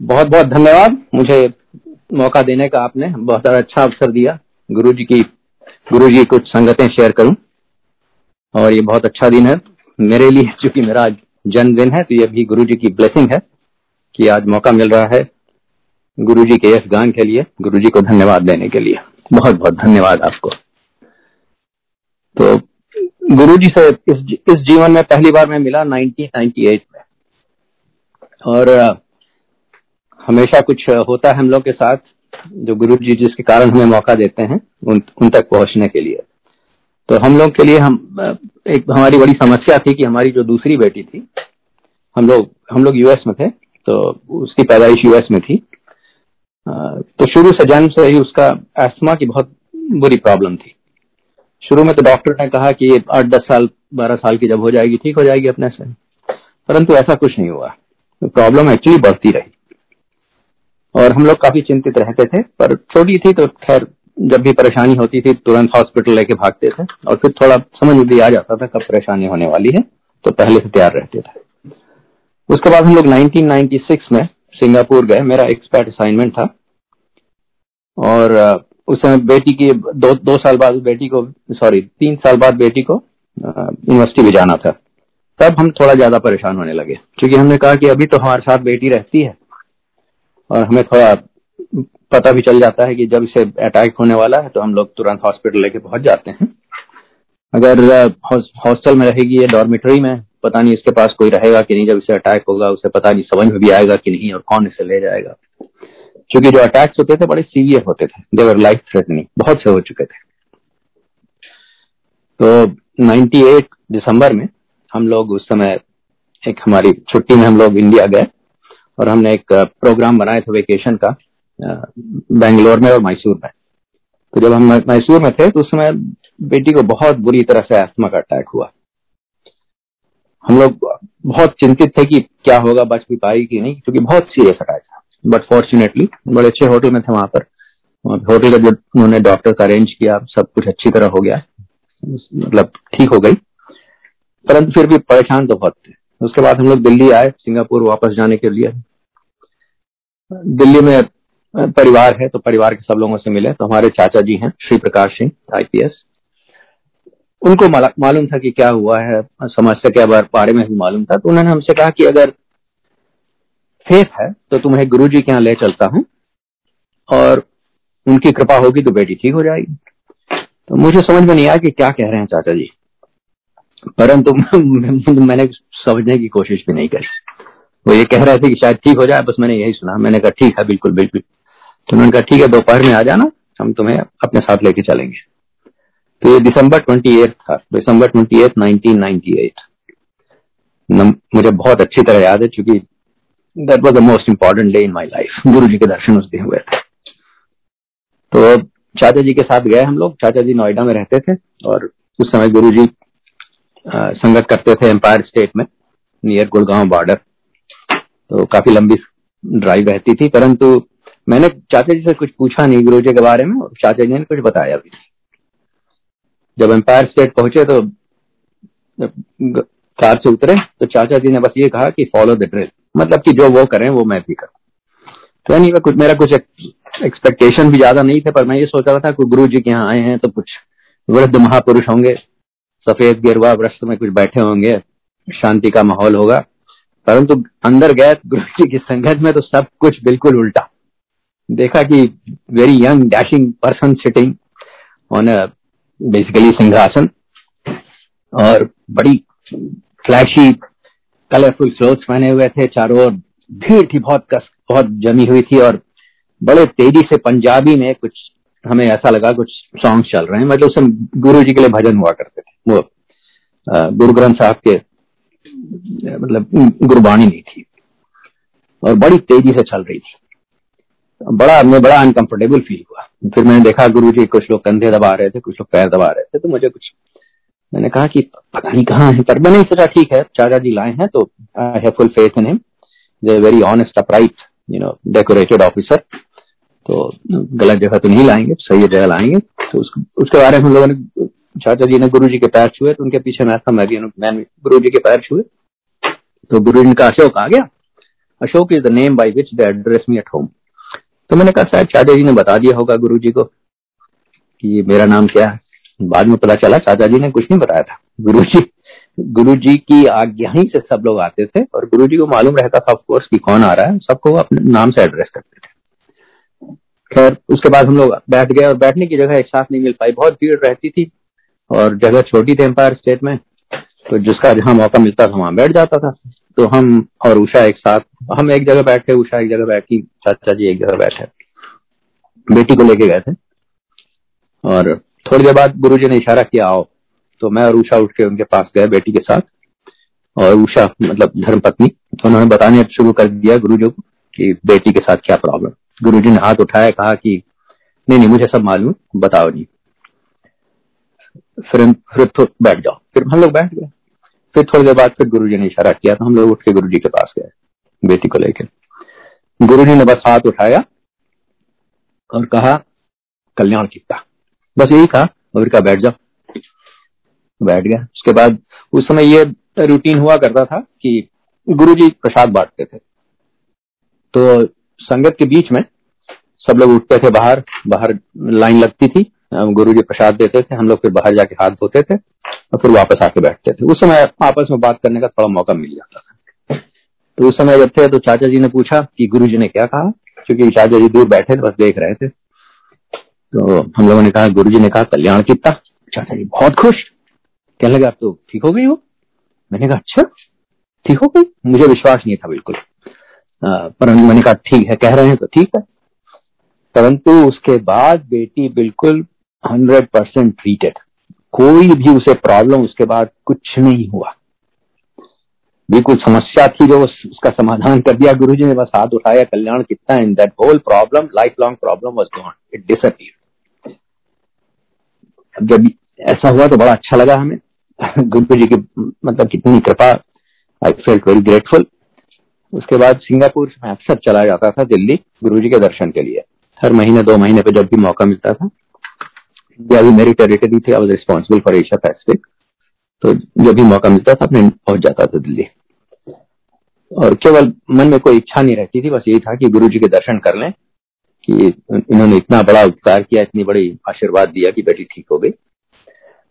बहुत बहुत धन्यवाद। मुझे मौका देने का आपने बहुत ज़्यादा अच्छा अवसर दिया। गुरु जी की गुरु जी कुछ संगतें शेयर करूँ। और ये बहुत अच्छा दिन है। मेरे लिए, चूँकि मेरा जन्मदिन है तो ये भी गुरु जी की ब्लेसिंग है कि आज मौका मिल रहा है गुरु जी के इस गान के लिए गुरु जी को धन्यवाद देने के लिए। बहुत बहुत धन्यवाद आपको। तो गुरु जी से इस इस जीवन में पहली बार मैं मिला 1998 में। और हमेशा कुछ होता है हम लोग के साथ जो गुरु जी जिसके कारण हमें मौका देते हैं उन, उन तक पहुँचने के लिए। तो हम लोग के लिए हम एक हमारी बड़ी समस्या थी कि हमारी जो दूसरी बेटी थी हम लोग हम लोग यूएस में थे तो उसकी पैदाइश यूएस में थी। तो शुरू से जन्म से ही उसका एस्थमा की बहुत बुरी प्रॉब्लम थी। शुरू में तो डॉक्टर ने कहा कि आठ दस साल बारह साल की जब हो जाएगी ठीक हो जाएगी अपने से। परंतु ऐसा कुछ नहीं हुआ। प्रॉब्लम एक्चुअली बढ़ती रही। और हम लोग काफ़ी चिंतित रहते थे, पर छोटी थी तो खैर जब भी परेशानी होती थी तुरंत हॉस्पिटल लेके भागते थे और फिर थोड़ा समझ भी आ जाता था कब परेशानी होने वाली है तो पहले से तैयार रहते थे। उसके बाद हम लोग 1996 में सिंगापुर गए, मेरा एक्सपर्ट असाइनमेंट था। और उस समय बेटी की दो दो साल बाद बेटी को सॉरी तीन साल बाद बेटी को यूनिवर्सिटी भी जाना था। तब हम थोड़ा ज़्यादा परेशान होने लगे, क्योंकि हमने कहा कि अभी तो हमारे साथ बेटी रहती है और हमें थोड़ा पता भी चल जाता है कि जब इसे अटैक होने वाला है तो हम लोग तुरंत हॉस्पिटल लेके पहुँच जाते हैं। अगर हॉस्टल में रहेगी या डॉर्मेटरी में, पता नहीं इसके पास कोई रहेगा कि नहीं, जब इसे अटैक होगा, उसे पता नहीं समझ में भी आएगा कि नहीं और कौन इसे ले जाएगा। क्योंकि जो अटैक्स होते थे, बड़े सीवियर होते थे। देवर लाइफ थ्रेटनिंग बहुत से हो चुके थे। तो 98 दिसंबर में हम लोग उस समय एक हमारी छुट्टी में हम लोग इंडिया गए। और हमने एक प्रोग्राम बनाया था वेकेशन का बेंगलोर में और मैसूर में। तो जब हम मैसूर में थे तो उस समय बेटी को बहुत बुरी तरह से एस्थमा का अटैक हुआ। हम लोग बहुत चिंतित थे कि क्या होगा, बच भी पाएगी कि नहीं, क्योंकि बहुत सीरियस अटैक था। बट फॉर्चुनेटली बड़े अच्छे होटल में थे वहाँ पर। होटल का जो उन्होंने डॉक्टर का अरेंज किया, सब कुछ अच्छी तरह हो गया। मतलब ठीक हो गई। परंतु फिर भी परेशान तो बहुत थे। उसके बाद हम लोग दिल्ली आए, सिंगापुर वापस जाने के लिए। दिल्ली में परिवार है तो परिवार के सब लोगों से मिले। तो हमारे चाचा जी हैं, श्री प्रकाश सिंह आईपीएस उनको मालूम था कि क्या हुआ है, समस्या के बारे में भी मालूम था। तो उन्होंने हमसे कहा कि अगर फेथ है तो तुम्हें गुरु जी के यहाँ ले चलता हूँ, और उनकी कृपा होगी तो बेटी ठीक हो जाएगी। तो मुझे समझ में नहीं आया कि क्या कह रहे हैं चाचा जी। परंतु मैंने समझने की कोशिश भी नहीं करी। वो ये कह रहे थे कि शायद ठीक हो जाए, बस मैंने यही सुना। मैंने कहा, ठीक है, बिल्कुल बिल्कुल। तो उन्होंने कहा, ठीक है, दोपहर में आ जाना, हम तुम्हें अपने साथ लेके चलेंगे। तो ये दिसंबर ट्वेंटी एट था। December twenty eight nineteen ninety eight. मुझे बहुत अच्छी तरह याद है, क्योंकि that was the most important day in my life Guru ji के दर्शन उस दिन हुए थे। तो चाचा जी के साथ गए हम लोग। चाचा जी नोएडा में रहते थे, और उस समय गुरु जी संगत करते थे एम्पायर स्टेट में नियर गुड़गांव बॉर्डर तो काफ़ी लंबी ड्राइव रहती थी, परंतु मैंने चाचा जी से कुछ पूछा नहीं गुरु जी के बारे में चाचा जी ने कुछ बताया भी जब एम्पायर स्टेट पहुँचे तो कार से उतरे तो चाचा जी ने बस ये कहा कि फॉलो द ड्रिल मतलब कि जो वो करें, वो मैं भी करूँ। तो नहीं कुछ, मेरा कुछ एक्सपेक्टेशन भी ज़्यादा नहीं थे, पर मैं ये सोच रहा था कि गुरु जी के यहाँ आए हैं तो कुछ वृद्ध महापुरुष होंगे सफ़ेद गिरवा वृक्ष में कुछ बैठे होंगे, शांति का माहौल होगा। परंतु अंदर गए गुरु जी की संगत में तो सब कुछ बिल्कुल उल्टा। देखा कि very young dashing person sitting on basically सिंहासन और बड़ी फ्लैशी कलरफुल क्लोथ पहने हुए थे, चारों ओर भीड़ थी, बहुत कस, बहुत जमी हुई थी और बड़े तेज़ी से पंजाबी में कुछ हमें ऐसा लगा कुछ सॉन्ग चल रहे हैं। मतलब उसमें गुरु जी के लिए भजन हुआ करते थे। वो गुरु ग्रंथ साहब के मतलब गुरबाणी नहीं थी। और बड़ी तेज़ी से चल रही थी। बड़ा, मैं बड़ा अनकंफर्टेबल फील हुआ। फिर मैंने देखा गुरु जी कुछ लोग कंधे दबा रहे थे, कुछ लोग पैर दबा रहे थे तो मुझे कुछ, मैंने कहा कि पता नहीं कहाँ है, पर मैंने सोचा ठीक है, चाचा जी लाए हैं तो I have full faith in him very honest upright you know decorated officer तो गलत जगह तो नहीं लाएँगे सही जगह लाएँगे। तो उस, उसके बारे में हम लोगों ने चाचा जी ने गुरु जी के पैर छुए तो उनके पीछे मैं था मैं भी मैंने गुरु जी के पैर छुए। तो गुरु जी का अशोक आ गया? Ashok is the name by which they address me at home तो मैंने कहा शायद चाचा जी ने बता दिया होगा गुरु जी को कि मेरा नाम क्या है? बाद में पता चला चाचा जी ने कुछ नहीं बताया था। गुरु जी गुरु जी की आज्ञा ही से सब लोग आते थे और गुरु जी को मालूम रहता था ऑफकोर्स कि कौन आ रहा है। सबको अपने नाम से एड्रेस करते थे। खैर, उसके बाद हम लोग बैठ गए और बैठने की जगह एक साथ नहीं मिल पाई। बहुत भीड़ रहती थी और जगह छोटी थी एम्पायर स्टेट में तो जिसका जहाँ मौका मिलता था वहाँ बैठ जाता था। तो हम और उषा एक साथ, हम एक जगह बैठे, उषा एक जगह बैठी, चाचा जी एक जगह बैठे। बेटी को लेके गए थे। और थोड़ी देर बाद गुरु जी ने इशारा किया, आओ। तो मैं और उषा उठ के उनके पास गए बेटी के साथ। और उषा मतलब धर्म पत्नी उन्होंने बताने शुरू कर दिया गुरु जी को कि बेटी के साथ क्या प्रॉब्लम गुरु जी ने हाथ उठाया, कहा कि नहीं नहीं, मुझे सब मालूम, बताओ जी। फिर फिर तो बैठ जाओ। फिर हम लोग बैठ गए। फिर थोड़ी देर बाद फिर गुरु जी ने इशारा किया तो हम लोग उठ के गुरु जी के पास गए, बेटी को लेकर गुरु जी ने बस हाथ उठाया और कहा, कल्याण किता बस यही कहा और कहा, बैठ जाओ। बैठ गया। उसके बाद, उस समय ये रूटीन हुआ करता था कि गुरु जी प्रसाद बांटते थे। तो संगत के बीच में सब लोग उठते थे बाहर बाहर लाइन लगती थी गुरु जी प्रसाद देते थे, हम लोग फिर बाहर जाके हाथ धोते थे और फिर वापस आके बैठते थे। उस समय आपस में बात करने का थोड़ा मौका मिल जाता था। तो उस समय जब थे तो चाचा जी ने पूछा कि गुरु जी ने क्या कहा? क्योंकि चाचा जी दूर बैठे थे, बस देख रहे थे। तो हम लोगों ने कहा गुरु जी ने कहा, कल्याण कितना? चाचा जी, बहुत खुश। कहने लगे, आप तो ठीक हो गई हो? मैंने कहा अच्छा ठीक हो गई? मुझे विश्वास नहीं था बिल्कुल। परंतु मैंने कहा ठीक है, कह रहे हैं तो ठीक है। परंतु उसके बाद बेटी बिल्कुल हंड्रेड परसेंट ट्रीटेड कोई भी उसे प्रॉब्लम उसके बाद कुछ नहीं हुआ। बिल्कुल समस्या थी जो उसका समाधान कर दिया गुरु ने, बस हाथ उठाया, कल्याण कितना in that whole problem life long problem was gone it disappear जब ऐसा हुआ तो बड़ा अच्छा लगा हमें। गुरु जी की मतलब कितनी कृपा आई फेल्ट वेरी ग्रेटफुल उसके बाद सिंगापुर में अक्सर चला जाता था दिल्ली गुरु के दर्शन के लिए। हर महीने, दो महीने पे जब भी मौका मिलता था इंडिया भी मेरी टेरिटरी थी I was responsible for Asia Pacific तो जब भी मौका मिलता था अपने पहुँच जाता था दिल्ली। और केवल मन में कोई इच्छा नहीं रहती थी, बस यही था कि गुरु जी के दर्शन कर लें, कि इन्होंने इतना बड़ा उपकार किया, इतनी बड़ी आशीर्वाद दिया कि बेटी ठीक हो गई।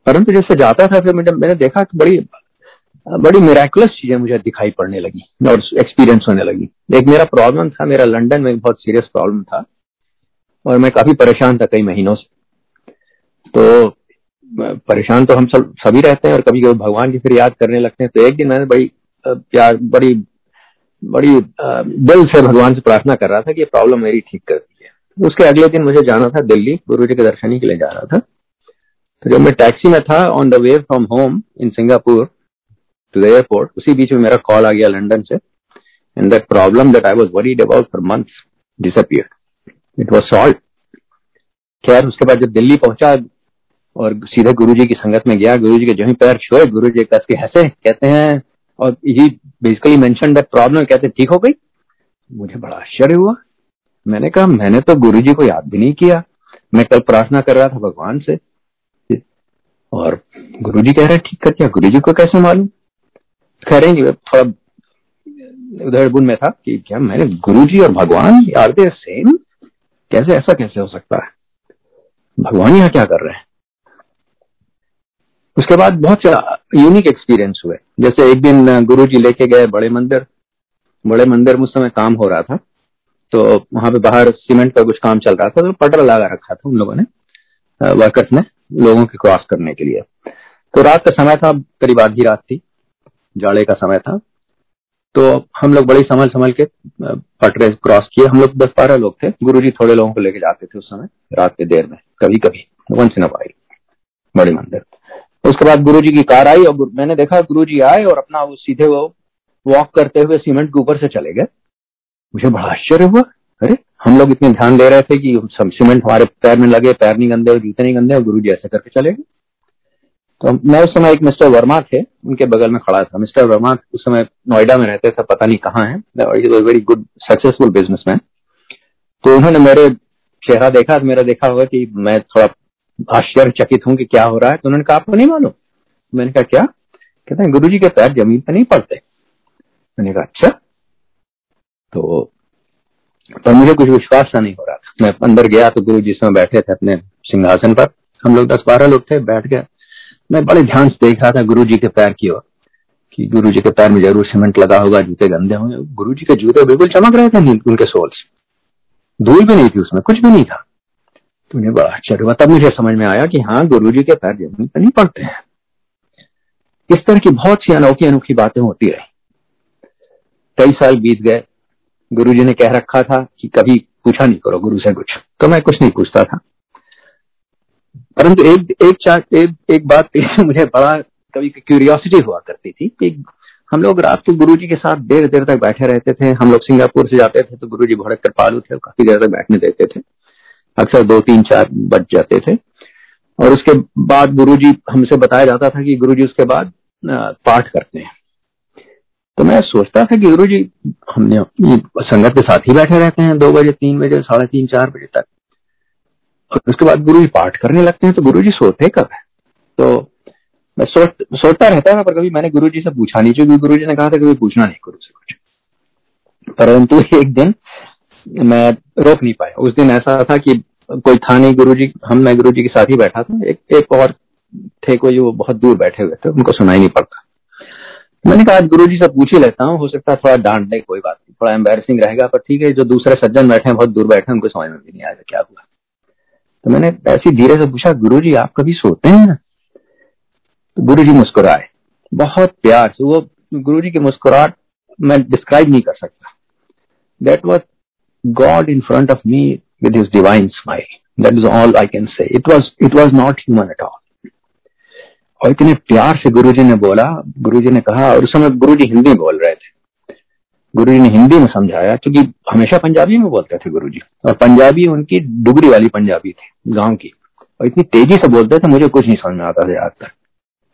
परंतु जैसे जाता था, फिर मैंने देखा कि बड़ी बड़ी मेराकुलस चीज़ें मुझे दिखाई पड़ने लगी, और एक्सपीरियंस होने लगी। एक मेरा प्रॉब्लम था, मेरा लंदन में बहुत सीरियस प्रॉब्लम था, और मैं काफ़ी परेशान था कई महीनों से। तो परेशान तो हम सब, सभी रहते हैं, और कभी कभी भगवान की फिर याद करने लगते हैं। तो एक दिन मैंने बड़ी प्यार, बड़ी बड़ी दिल से भगवान से प्रार्थना कर रहा था कि ये प्रॉब्लम मेरी ठीक कर दी है उसके अगले दिन मुझे जाना था दिल्ली, गुरु जी के दर्शनी के लिए जा रहा था। तो जब मैं टैक्सी में था on the way from home in Singapore to the airport उसी बीच में मेरा कॉल आ गया लंदन से and that problem that I was worried about for months disappear it was solve खैर, उसके बाद जब दिल्ली पहुँचा और सीधे गुरु जी की संगत में गया गुरु जी के जो ही पैर छुए गुरु जी कस के हंसे, कहते हैं, और he basically mention that problem कहते, ठीक हो गई? मुझे बड़ा आश्चर्य हुआ। मैंने कहा, मैंने तो गुरु जी को याद भी नहीं किया। मैं कल प्रार्थना कर रहा था भगवान से। और गुरु जी कह रहे, ठीक कर दिया गुरु जी को कैसे मालूम? कह रहे थोड़ा उधर बुन में था कि क्या मैंने गुरु जी और भगवान आर दे सेम? कैसे, ऐसा कैसे हो सकता है? भगवान यहाँ क्या कर रहे हैं? उसके बाद बहुत यूनिक एक्सपीरियंस हुए। जैसे एक दिन गुरु जी लेके गए बड़े मंदिर। बड़े मंदिर में उस समय काम हो रहा था। तो वहाँ पे बाहर सीमेंट का कुछ काम चल रहा था तो पटर लगा रखा था उन लोगों ने वर्कर्स ने, लोगों के क्रॉस करने के लिए। तो रात का समय था, करीब आधी रात थी। जाड़े का समय था। तो हम लोग बड़ी संभल संभल के पटरे क्रॉस किए। हम लोग दस बारह लोग थे। गुरु थोड़े लोगों को लेके जाते थे उस समय, रात के देर में कभी कभी वंस इन अ बड़े मंदिर। उसके बाद गुरु जी की कार आई और मैंने देखा गुरु जी आए और अपना वो सीधे वो वॉक करते हुए सीमेंट के ऊपर से चले गए। मुझे बड़ा आश्चर्य हुआ। अरे, हम लोग इतने ध्यान दे रहे थे कि सीमेंट हमारे पैर में लगे, पैर नहीं गंदे, जूते नहीं गंदे और गुरु जी ऐसे करके चले गए। तो मैं उस समय एक मिस्टर वर्मा थे, उनके बगल में खड़ा था। मिस्टर वर्मा उस समय नोएडा में रहते थे, पता नहीं कहाँ है। वेरी गुड सक्सेसफुल बिजनेसमैन तो उन्होंने मेरे चेहरा देखा तो मेरा देखा होगा कि मैं थोड़ा आश्चर्यचकित हूँ कि क्या हो रहा है। तो उन्होंने कहा, आपको नहीं मालूम? मैंने कहा, क्या? कहते हैं गुरु जी के पैर ज़मीन पर नहीं पड़ते। मैंने कहा अच्छा। तो पर मुझे कुछ विश्वास सा नहीं हो रहा था। मैं अंदर गया तो गुरु जी समय बैठे थे अपने सिंहासन पर। हम लोग दस बारह लोग थे, बैठ गए। मैं बड़े ध्यान से देख रहा था गुरु जी के पैर की ओर, कि गुरु जी के पैर में ज़रूर सीमेंट लगा होगा, जूते गंदे होंगे। गुरु जी के जूते बिल्कुल चमक रहे थे उनके सोल्स। धूल भी नहीं थी उसमें, कुछ भी नहीं था। तो उन्हें बड़ा आश्चर्य हुआ। तब मुझे समझ में आया कि हाँ गुरु जी के पैर ज़मीन पर नहीं पड़ते हैं। इस तरह की बहुत सी अनोखी अनोखी बातें होती रही। कई साल बीत गए। गुरु जी ने कह रखा था कि कभी पूछा नहीं करो, गुरु से कुछ। तो मैं कुछ नहीं पूछता था। परंतु एक एक चार एक, एक बात मुझे बड़ा कभी क्यूरियोसिटी हुआ करती थी कि हम लोग रात को गुरु जी के साथ देर देर तक बैठे रहते थे। हम लोग सिंगापुर से जाते थे तो गुरु जी बड़े कृपालु थे काफ़ी देर तक बैठने देते थे। अक्सर दो तीन चार बज जाते थे। और उसके बाद गुरु जी हमसे बताया जाता था कि गुरु जी उसके बाद पाठ करते हैं। तो मैं सोचता था कि गुरु जी हमने संगत के साथ ही बैठे रहते हैं। दो बजे तीन बजे साढ़े तीन चार बजे तक। और उसके बाद गुरु जी पाठ करने लगते हैं तो गुरु जी सोते कब है? तो मैं सोच सोचता रहता था, पर कभी मैंने गुरु जी से पूछा नहीं, क्योंकि गुरु जी ने कहा था कभी पूछना नहीं गुरु से कुछ। परंतु एक दिन मैं रोक नहीं पाया। उस दिन ऐसा था कि कोई था नहीं, गुरु जी, हम मैं गुरु जी के साथ ही बैठा था। एक एक और थे कोई, वो बहुत दूर बैठे हुए थे, उनको सुनाई नहीं पड़ता। मैंने कहा गुरु जी से पूछ ही लेता हूँ, हो सकता है थोड़ा डांट दे कोई बात नहीं, थोड़ा एम्बेसिंग रहेगा, पर ठीक है, जो दूसरे सज्जन बैठे हैं, बहुत दूर बैठे हैं, उनको समझ में भी नहीं आएगा क्या हुआ। तो मैंने ऐसी धीरे से पूछा गुरु जी आप कभी सोते हैं ना? तो गुरु जी मुस्कुराए। बहुत प्यार से, वो गुरु जी की मुस्कुराहट मैं डिस्क्राइब नहीं कर सकता। That was God in front of me with his divine smile that is all I can say it was it was not human at all और इतने प्यार से गुरुजी ने बोला, गुरुजी ने कहा, और उस समय गुरुजी हिंदी बोल रहे थे। गुरुजी ने हिंदी में समझाया, क्योंकि हमेशा पंजाबी में बोलते थे गुरुजी। और पंजाबी उनकी डुगरी वाली पंजाबी थी, गाँव की। और इतनी तेज़ी से बोलते थे, मुझे कुछ नहीं समझ में आता था आज तक।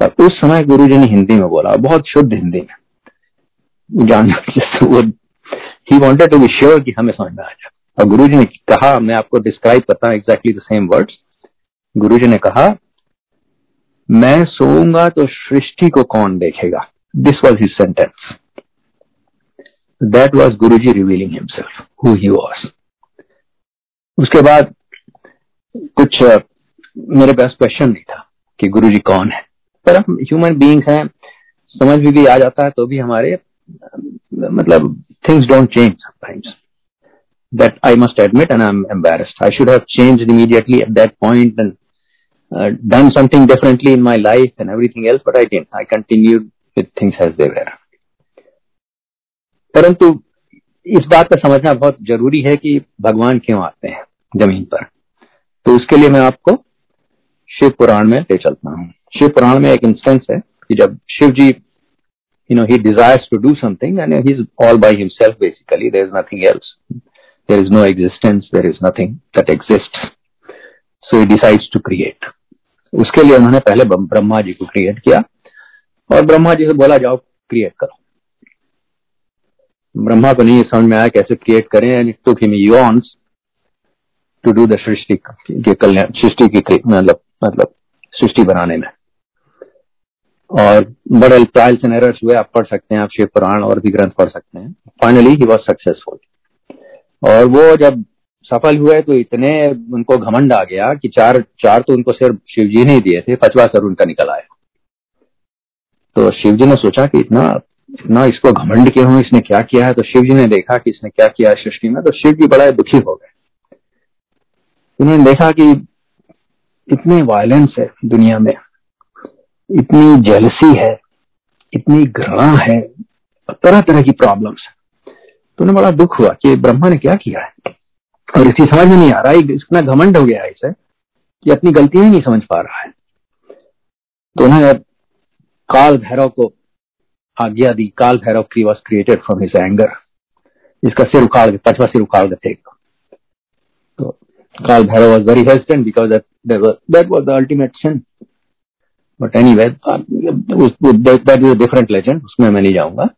पर उस समय गुरु जी ने हिंदी में बोला, बहुत शुद्ध हिंदी में। जान वो ही टू बी श्योर कि हमें समझ में आ जाए। और गुरु जी ने कहा, मैं आपको डिस्क्राइब करता हूँ exactly the same words Guru ji ने कहा, मैं सोऊँगा तो सृष्टि को कौन देखेगा? This was his sentence That was Guru ji revealing himself who he was उसके बाद कुछ मेरे पास क्वेश्चन नहीं था कि गुरु जी कौन है पर हम ह्यूमन बींग्स हैं समझ भी, भी आ जाता है तो भी हमारे मतलब things don't change sometimes that I must admit and I'm embarrassed. I should have changed immediately at that point and uh, done something differently in my life and everything else, but I didn't. I continued with things as they were. परंतु इस बात का समझना बहुत ज़रूरी है कि भगवान क्यों आते हैं ज़मीन पर। तो उसके लिए मैं आपको शिव पुराण में ले चलता हूँ। शिव पुराण में एक इंस्टेंस है कि जब Shiv ji you know he desire to do something and all by himself basically there is nothing else there is no existence there is nothing that exist so he decides to create उसके लिए उन्होंने पहले ब्रह्मा जी को create किया और ब्रह्मा जी से बोला, जाओ क्रिएट करो। ब्रह्मा को नहीं समझ में आया कैसे क्रिएट करें तो योन्स टू डू द सृष्टि के कल्याण, सृष्टि की मतलब मतलब सृष्टि बनाने में। और बड़े ट्रायल्स एंड एरर्स हुए, आप पढ़ सकते हैं, आप शिव पुराण और भी ग्रंथ पढ़ सकते हैं। फाइनली ही वॉज़ सक्सेसफुल और वो जब सफल हुए तो इतने उनको घमंड आ गया कि चार चार तो उनको सिर्फ़ शिव जी ने दिए थे, पचवा सर उनका निकल आया। तो शिव जी ने सोचा कि इतना इतना इसको घमंड क्यों हो, इसने क्या किया है? तो शिव जी ने देखा कि इसने क्या किया सृष्टि में तो शिव जी बड़ा दुखी हो गए। उन्होंने देखा कि इतने वायलेंस है दुनिया में, इतनी जेलसी है, इतनी घृणा है तरह तरह की प्रॉब्लम्स है। तो उन्हें बड़ा दुख हुआ कि ब्रह्मा ने क्या किया है? और इसी समझ में नहीं आ रहा है, इतना घमंड हो गया है इसे कि अपनी गलतियाँ ही नहीं समझ पा रहा है। तो उन्होंने काल भैरव को आज्ञा दी, काल भैरव की was created from his anger इसका सिर उखाड़ पचवा सिर उखाड़ के तो Kaal Bhairav was very hesitant because that was the ultimate sin but anyway that is different legend उसमें मैं नहीं जाऊँगा।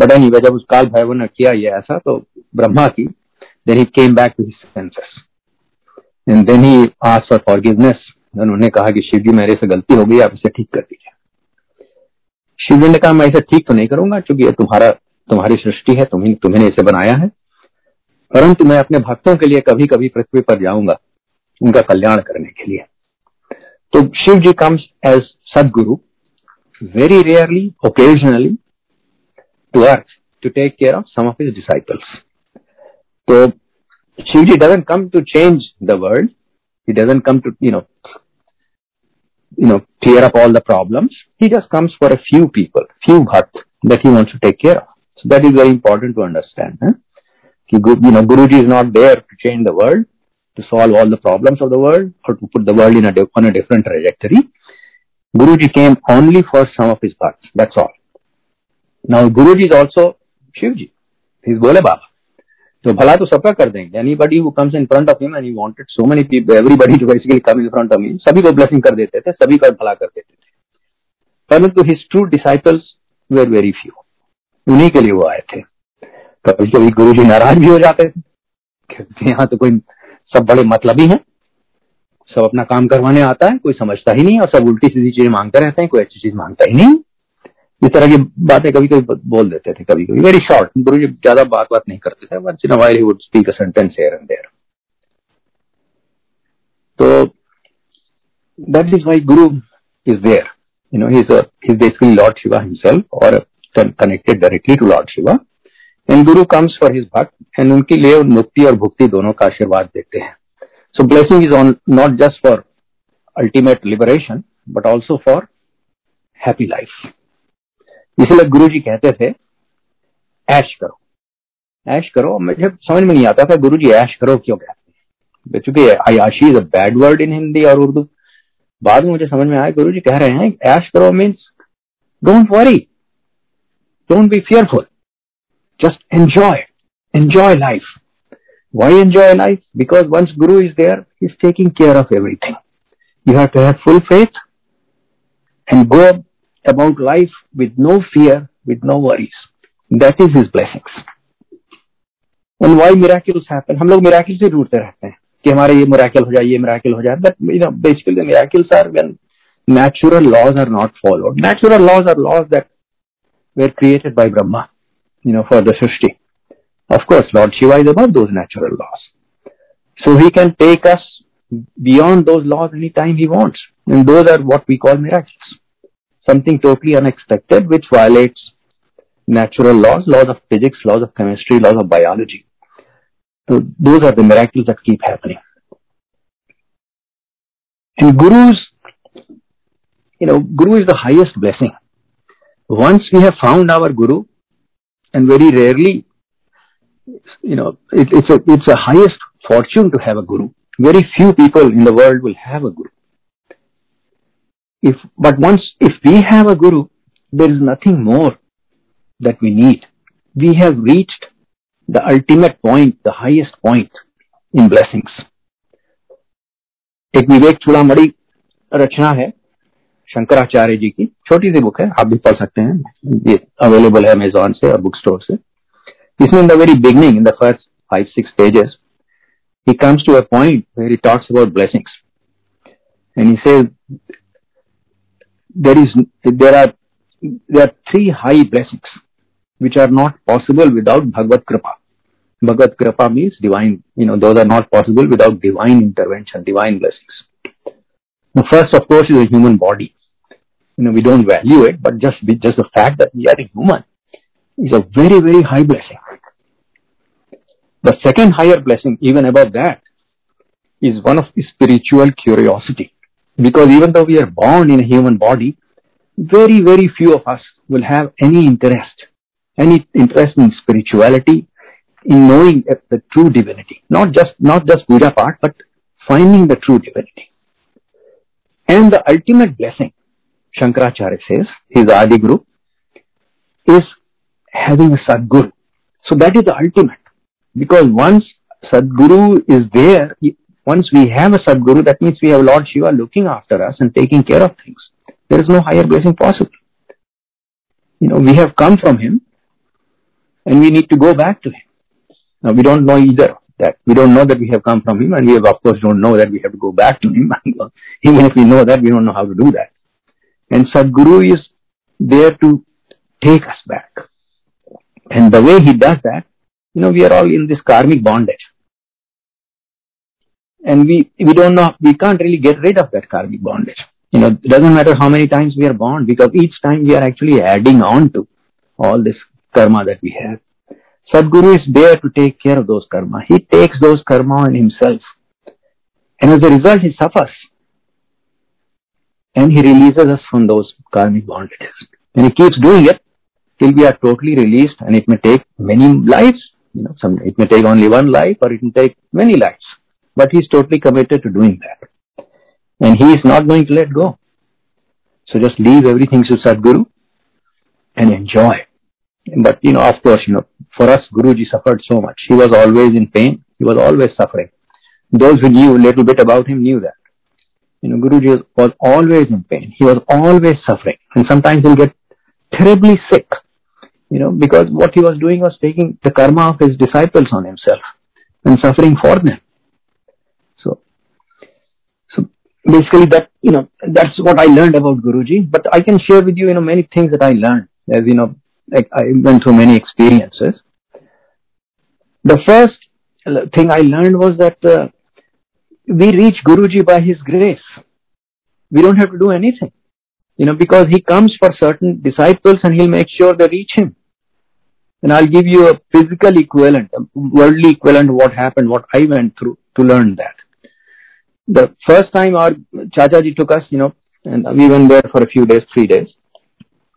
बट एनी वे जब उस काल भैरव ने किया ये ऐसा तो ब्रह्मा की he came back to his senses. And then he asked for forgiveness. उन्होंने कहा कि शिव जी, मेरे से गलती हो गई, आप इसे ठीक कर दीजिए। शिव ने कहा मैं इसे ठीक तो नहीं करूँगा, क्योंकि ये तुम्हारा, तुम्हारी सृष्टि है तुम्हें तुम्हें इसे बनाया है। परंतु मैं अपने भक्तों के लिए कभी कभी पृथ्वी पर जाऊँगा, उनका कल्याण करने के लिए। तो Shiv ji comes as Sadguru very rarely occasionally to earth to take care of some of his disciples तो Shiv ji doesn't come to change the world he doesn't come to you know you know clear up all the problems. He just comes for a few people few bhakt that he wants to take care of. So that is very important to understand huh? you know guruji is not there to change the world to solve all the problems of the world or to put the world in a on a different trajectory. Guruji came only for some of his bhakts that's all. Now guruji is also shivji. He's bole baba तो भला तो सबका कर देंगे। Anybody who comes in front of him and he wanted so many people everybody to basically come in front of him सभी को blessing कर देते थे, सभी का भला कर देते थे। परंतु his true disciples were very few उन्हीं के लिए वो आए थे। कभी कभी गुरु जी नाराज़ भी हो जाते थे। यहाँ तो कोई सब बड़े मतलब ही है। सब अपना काम करवाने आता है, कोई समझता ही नहीं और सब उल्टी सीधी चीज़ें मांगते रहते हैं, कोई अच्छी चीज़ माँगता ही नहीं इस तरह की बातें कभी कभी बोल देते थे कभी कभी वेरी शॉर्ट गुरु जी ज़्यादा बात बात नहीं करते थे once in while he would speak a sentence here and there तो that is why guru is there you know he is he is basically Lord Shiva himself और connected directly to Lord Shiva and guru comes for his bhakt and उनके लिए मुक्ति और भुक्ति दोनों का आशीर्वाद देते हैं so blessing is on not just for ultimate liberation but also for happy life इसलिए गुरु जी कहते थे, ऐश करो। ऐश करो, मुझे समझ में नहीं आता था गुरु जी ऐश करो क्यों कहते हैं? चूँकि आयाशी is a bad word in Hindi और उर्दू। बाद में मुझे समझ में आया गुरु जी कह रहे हैं, ऐश करो means don't worry don't be fearful just enjoy enjoy life why enjoy life because once guru is there is taking care of everything you have to have full faith and go about life with no fear, with no worries. That is his blessings. And why miracles happen? हम लोग miracles से ढूंढते रहते हैं कि हमारे ये miracle हो जाए ये miracle हो जाए but you know basically the miracles are when natural laws are not followed. Natural laws are laws that were created by Brahma, you know, for the Srishti. Of course, Lord Shiva is above those natural laws. So he can take us beyond those laws anytime he wants. And those are what we call miracles something totally unexpected which violates natural laws, laws of physics, laws of chemistry, laws of biology. So those are the miracles that keep happening. And Guru's, you know, Guru is the highest blessing. Once we have found our Guru, and very rarely, you know, it, it's a it's a highest fortune to have a Guru. Very few people in the world will have a Guru. If, but once, if we have a guru, there is nothing more that we need. We have reached the ultimate point, the highest point in blessings. एक विवेक चूड़ामणि रचना है शंकराचार्य जी की छोटी सी book है आप भी पढ़ सकते हैं ये अवेलेबल है अमेजोन से और बुक स्टोर से इसमें in the very beginning in the first five six pages he comes to a point where he talks about blessings and he says there is there are there are three high blessings which are not possible without Bhagavad Kripa. Bhagavad Kripa means divine, you know, those are not possible without divine intervention, divine blessings. The first, of course, is a human body. You know, we don't value it, but just just the fact that we are a human is a very, very high blessing. The second higher blessing, even above that, is one of spiritual curiosity. Because even though we are born in a human body, very, very few of us will have any interest, any interest in spirituality, in knowing the true divinity. Not just, not just Puja part, but finding the true divinity. And the ultimate blessing, Shankaracharya says, his Adi Guru, is having a Sadguru. So that is the ultimate. Because once Sadguru is there, once we have a Sadguru, that means we have Lord Shiva looking after us and taking care of things. There is no higher blessing possible. You know, we have come from Him and we need to go back to Him. Now, we don't know either that. We don't know that we have come from Him and we have, of course, don't know that we have to go back to Him. Even if we know that, we don't know how to do that. And Sadguru is there to take us back. And the way he does that, you know, we are all in this karmic bondage. And we, we don't know, we can't really get rid of that karmic bondage. You know, it doesn't matter how many times we are born because each time we are actually adding on to all this karma that we have. Sadguru is there to take care of those karma. He takes those karma on himself. And as a result, he suffers. And he releases us from those karmic bondages. And he keeps doing it till we are totally released and it may take many lives. You know, some, it may take only one life or it may take many lives. But he's totally committed to doing that. And he is not going to let go. So just leave everything to Sadguru and enjoy. But, you know, of course, you know, for us, Guruji suffered so much. He was always in pain. He was always suffering. Those who knew a little bit about him knew that. You know, Guruji was always in pain. He was always suffering. And sometimes he'll get terribly sick. You know, because what he was doing was taking the karma of his disciples on himself and suffering for them. So, so basically that, you know, that's what I learned about Guruji. But I can share with you, you know, many things that I learned. As you know, like I went through many experiences. The first thing I learned was that uh, we reach Guruji by His grace. We don't have to do anything, you know, because He comes for certain disciples and He'll make sure they reach Him. And I'll give you a physical equivalent, a worldly equivalent what happened, what I went through to learn that. The first time our Chachaji took us, you know, and we went there for a few days, three days.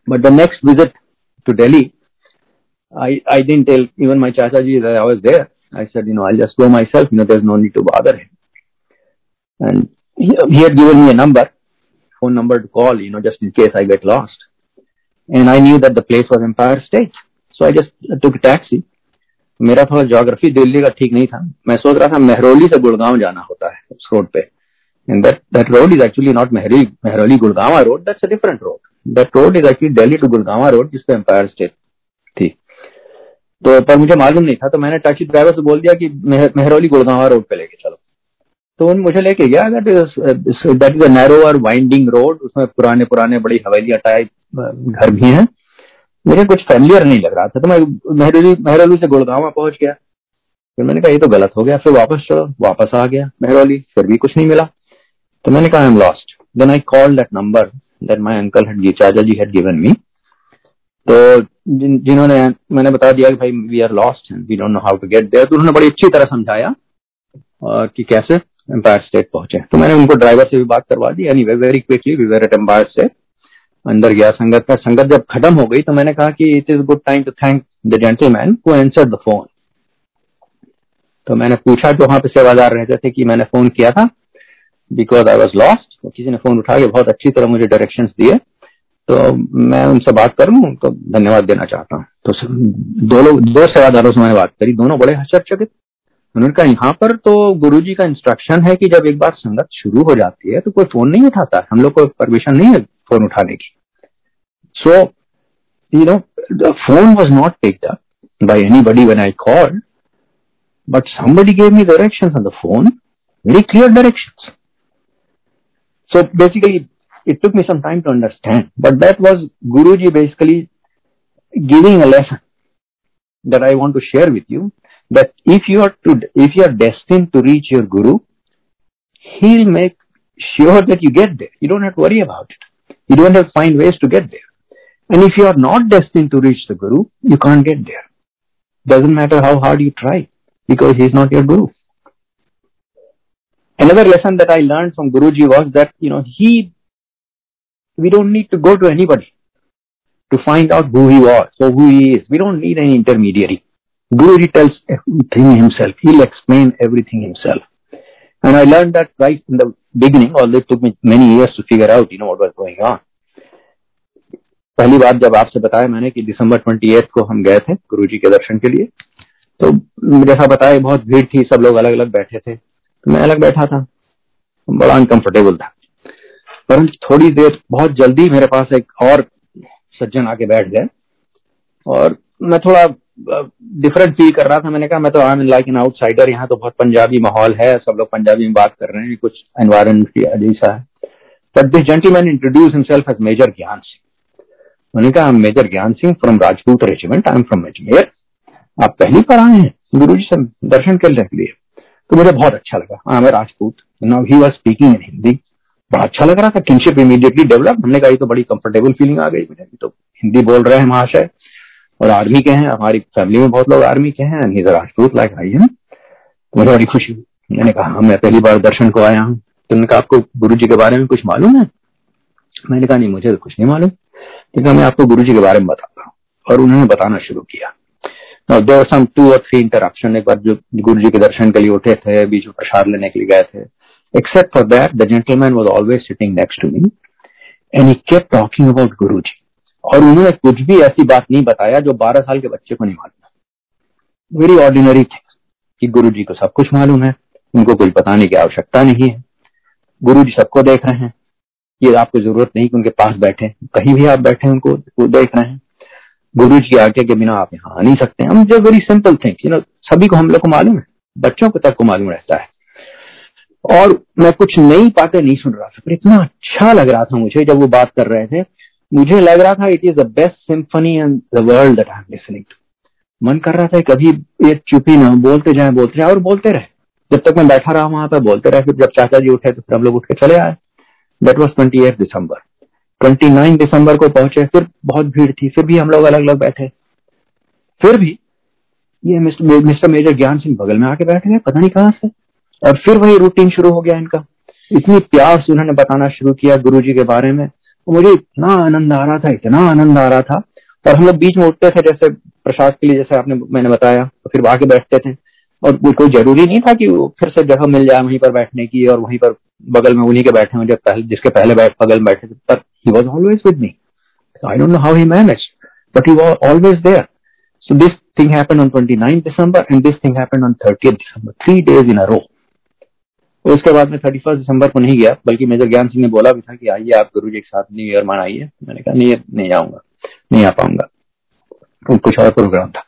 But the next visit to Delhi, I, I didn't tell even my Chachaji that I was there. I said, you know, I'll just go myself, you know, there's no need to bother him. And he, he had given me a number, phone number to call, you know, just in case I get lost. And I knew that the place was Empire State. So I just took a taxi. मेरा थोड़ा geography Delhi का ठीक नहीं था। मैं सोच रहा था मेहरौली से गुड़गांव जाना होता है उस रोड पे। एम्पायर स्टेट थी। तो पर मुझे मालूम नहीं था तो मैंने टैक्सी ड्राइवर से बोल दिया कि मेहरौली गुड़गावा रोड पे लेके चलो। तो उन मुझे लेके गया that is that is narrower winding road उसमें पुराने पुराने बड़ी हवेलियाँ टाइप घर भी हैं। मुझे कुछ फैमिलियर नहीं लग रहा था तो मैं मेहरौली मेहरौली से गुड़गावा पहुँच गया। फिर मैंने कहा ये तो गलत हो गया। फिर वापस चलो वापस आ गया मेहरौली फिर भी कुछ नहीं मिला। तो मैंने कहा I am lost then I call that number that my uncle had चाचा जी had गिवन मी तो जिन, जिन्होंने मैंने बता दिया कि भाई we are lost we don't know how to get there तो उन्होंने बड़ी अच्छी तरह समझाया कि कैसे एम्पायर स्टेट पहुँचे। तो मैंने उनको ड्राइवर से भी बात करवा दी। Any very quickly we were at Empire State अंदर गया संगत का। संगत जब खत्म हो गई तो मैंने कहा कि it is good time to thank the gentleman who answered the phone तो मैंने पूछा जो वहाँ पे सेवादार रहते थे कि मैंने फ़ोन किया था? बिकॉज़ आई वॉज़ लॉस्ट किसी ने फ़ोन उठा के बहुत अच्छी तरह मुझे डायरेक्शन दिए। तो मैं उनसे बात करूँ तो धन्यवाद देना चाहता हूँ। तो दो लोग, दो सेवादारों से मैंने बात करी। दोनों बड़े हर्षचकित उन्होंने कहा, यहाँ पर तो गुरु जी का इंस्ट्रक्शन है कि जब एक बार संगत शुरू हो जाती है तो कोई फ़ोन नहीं उठाता हम लोग को परमिशन नहीं है फ़ोन उठाने की. So you know phone was not taked up by anybody when I call but somebody gave me direction on the phone very clear direction so basically it took me some time to understand but that was Guru ji basically giving a lesson that I want to share with you That if you are to, if you are destined to reach your Guru, he'll make sure that you get there. You don't have to worry about it. You don't have to find ways to get there. And if you are not destined to reach the Guru, you can't get there. Doesn't matter how hard you try, because he's not your Guru. Another lesson that I learned from Guruji was that, you know, he, we don't need to go to anybody to find out who he was or who he is. We don't need any intermediary. Guruji tells everything himself. He'll explain everything himself. And I learned that right in the beginning, although it took me many years to figure out, you know, what was going on. पहली बार जब आपसे बताया मैंने कि दिसंबर 28 को हम गए थे गुरुजी के दर्शन के लिए तो जैसा बताया बहुत भीड़ थी सब लोग अलग अलग बैठे थे तो मैं अलग बैठा था बड़ा अनकंफर्टेबल था परंतु थोड़ी देर बहुत जल्दी मेरे पास एक और सज्जन आके बैठ गए और मैं थोड़ा डिफरेंट फील कर रहा था। मैंने कहा, मैं तो I am like an outsider यहाँ तो बहुत पंजाबी माहौल है, सब लोग पंजाबी में बात कर रहे हैं, कुछ एनवायरमेंट जैसा है। But this gentleman introduce himself as Major Gyan Singh उन्होंने कहा Major Gyan Singh from Rajput Regiment I am from Ajmer आप पहली बार आए हैं गुरु जी से दर्शन करने के लिए? तो मुझे बहुत अच्छा लगा। हाँ मैं Rajput. Now he was speaking in Hindi बड़ा अच्छा लग रहा था। किनशिप इमीडिएटली डेवलप हमने कहा तो बड़ी कंफर्टेबल फीलिंग आ गई। मुझे तो हिंदी बोल रहे हैं महाशय। और आर्मी के हैं हमारी फैमिली में बहुत लोग आर्मी के हैं ही राजपूत लाइक आई है मुझे बड़ी खुशी हुई। मैंने कहा हाँ, मैं पहली बार दर्शन को आया हूँ। तो उन्होंने कहा आपको गुरु जी के बारे में कुछ मालूम है? मैंने कहा नहीं मुझे तो कुछ नहीं मालूम। लेकिन मैं आपको गुरु जी के बारे में बताता हूँ। और उन्होंने बताना शुरू किया। सम टू और थ्री इंटरप्शन एक बार जो गुरु जी के दर्शन के लिए उठे थे बीच में प्रसाद लेने के लिए गए थे। Except for that the gentleman was always sitting next to me and he kept talking about Guru ji. और उन्होंने कुछ भी ऐसी बात नहीं बताया जो बारह साल के बच्चे को नहीं मालूम वेरी ऑर्डिनरी थिंग कि गुरु जी को सब कुछ मालूम है, उनको कुछ बताने की आवश्यकता नहीं है। गुरु जी सबको देख रहे हैं। ये आपको ज़रूरत नहीं कि उनके पास बैठे, कहीं भी आप बैठे उनको देख रहे हैं। गुरु जी की आज्ञा के बिना आप यहाँ आ नहीं सकते। हम जो very simple things you know सभी को हम लोग को मालूम है, बच्चों को तक को मालूम रहता है। और मैं कुछ नई बातें नहीं सुन रहा था, पर इतना अच्छा लग रहा था मुझे जब वो बात कर रहे थे। मुझे लग रहा था it is the best symphony in the world that I am listening to मन कर रहा था कभी ये चुपी ना बोलते जाए बोलते जाए और बोलते रहे। जब तक मैं बैठा रहा वहाँ पर, बोलते रहे, फिर जब चाचा जी उठे तो फिर हम लोग उठ के चले आए। That was twenty eight December twenty nine December को पहुँचे, फिर बहुत भीड़ थी, फिर भी हम लोग अलग अलग बैठे। फिर भी ये mister mister major Gyan Singh बगल में आके बैठ गए पता नहीं कहाँ से। और फिर वही रूटीन शुरू हो गया इनका। इतनी प्यार से उन्होंने बताना शुरू किया गुरु के बारे में। तो मुझे इतना आनंद आ रहा था, इतना आनंद आ रहा था। और हम लोग बीच में उठते थे जैसे प्रसाद के लिए, जैसे आपने, मैंने बताया तो फिर आके बैठते थे। और कोई ज़रूरी नहीं था कि फिर से जगह मिल जाए वहीं पर बैठने की और वहीं पर बगल में उन्हीं के बैठे हुए जब पहले, जिसके पहले बैठ, बगल में बैठे थे। पर he was always with me I don't know how he manage but he was always there so this thing happened on 29 December and this thing happened on 30 December three days in a row उसके बाद में thirty first दिसंबर को नहीं गया बल्कि major Gyan Singh ने बोला भी था कि आइए आप गुरु जी के साथ न्यू ईयर मनाइए। मैंने कहा नहीं नहीं आऊँगा नहीं आ पाऊँगा। तो कुछ और प्रोग्राम था।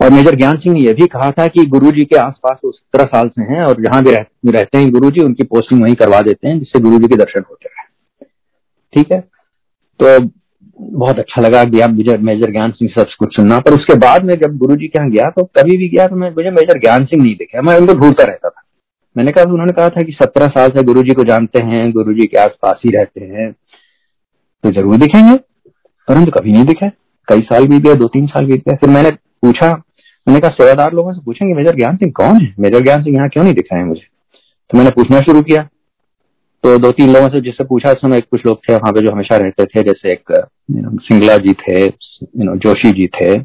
और मेजर ज्ञान सिंह ने यह भी कहा था कि गुरु जी के आसपास वो सत्रह साल से हैं और जहाँ भी रह, रहते हैं गुरु जी उनकी पोस्टिंग वहीं करवा देते हैं जिससे गुरु जी के दर्शन होते हैं ठीक है? तो बहुत अच्छा लगा गया मुझे मेजर ज्ञान सिंह सब कुछ सुनना। पर उसके बाद में जब गुरु जी के यहाँ गया तो कभी भी गया तो मैं मुझे मेजर ज्ञान सिंह नहीं दिखे। मैं उनको ढूंढता रहता था। मैंने कहा, उन्होंने कहा था कि सत्रह साल से गुरु जी को जानते हैं गुरु जी के आसपास ही रहते हैं तो ज़रूर दिखेंगे। परंतु कभी नहीं दिखे। कई साल बीत गए दो तीन साल बीत गए, फिर मैंने पूछा, मैंने कहा, सेवादार लोगों से पूछेंगे, मेजर ज्ञान सिंह कौन है? मेजर ज्ञान सिंह यहाँ क्यों नहीं दिखाए मुझे? तो मैंने पूछना शुरू किया। तो दो तीन लोगों से जिससे पूछा समय कुछ लोग थे वहाँ पे जो हमेशा रहते थे, जैसे एक सिंगला जी थे यू नो जोशी जी थे,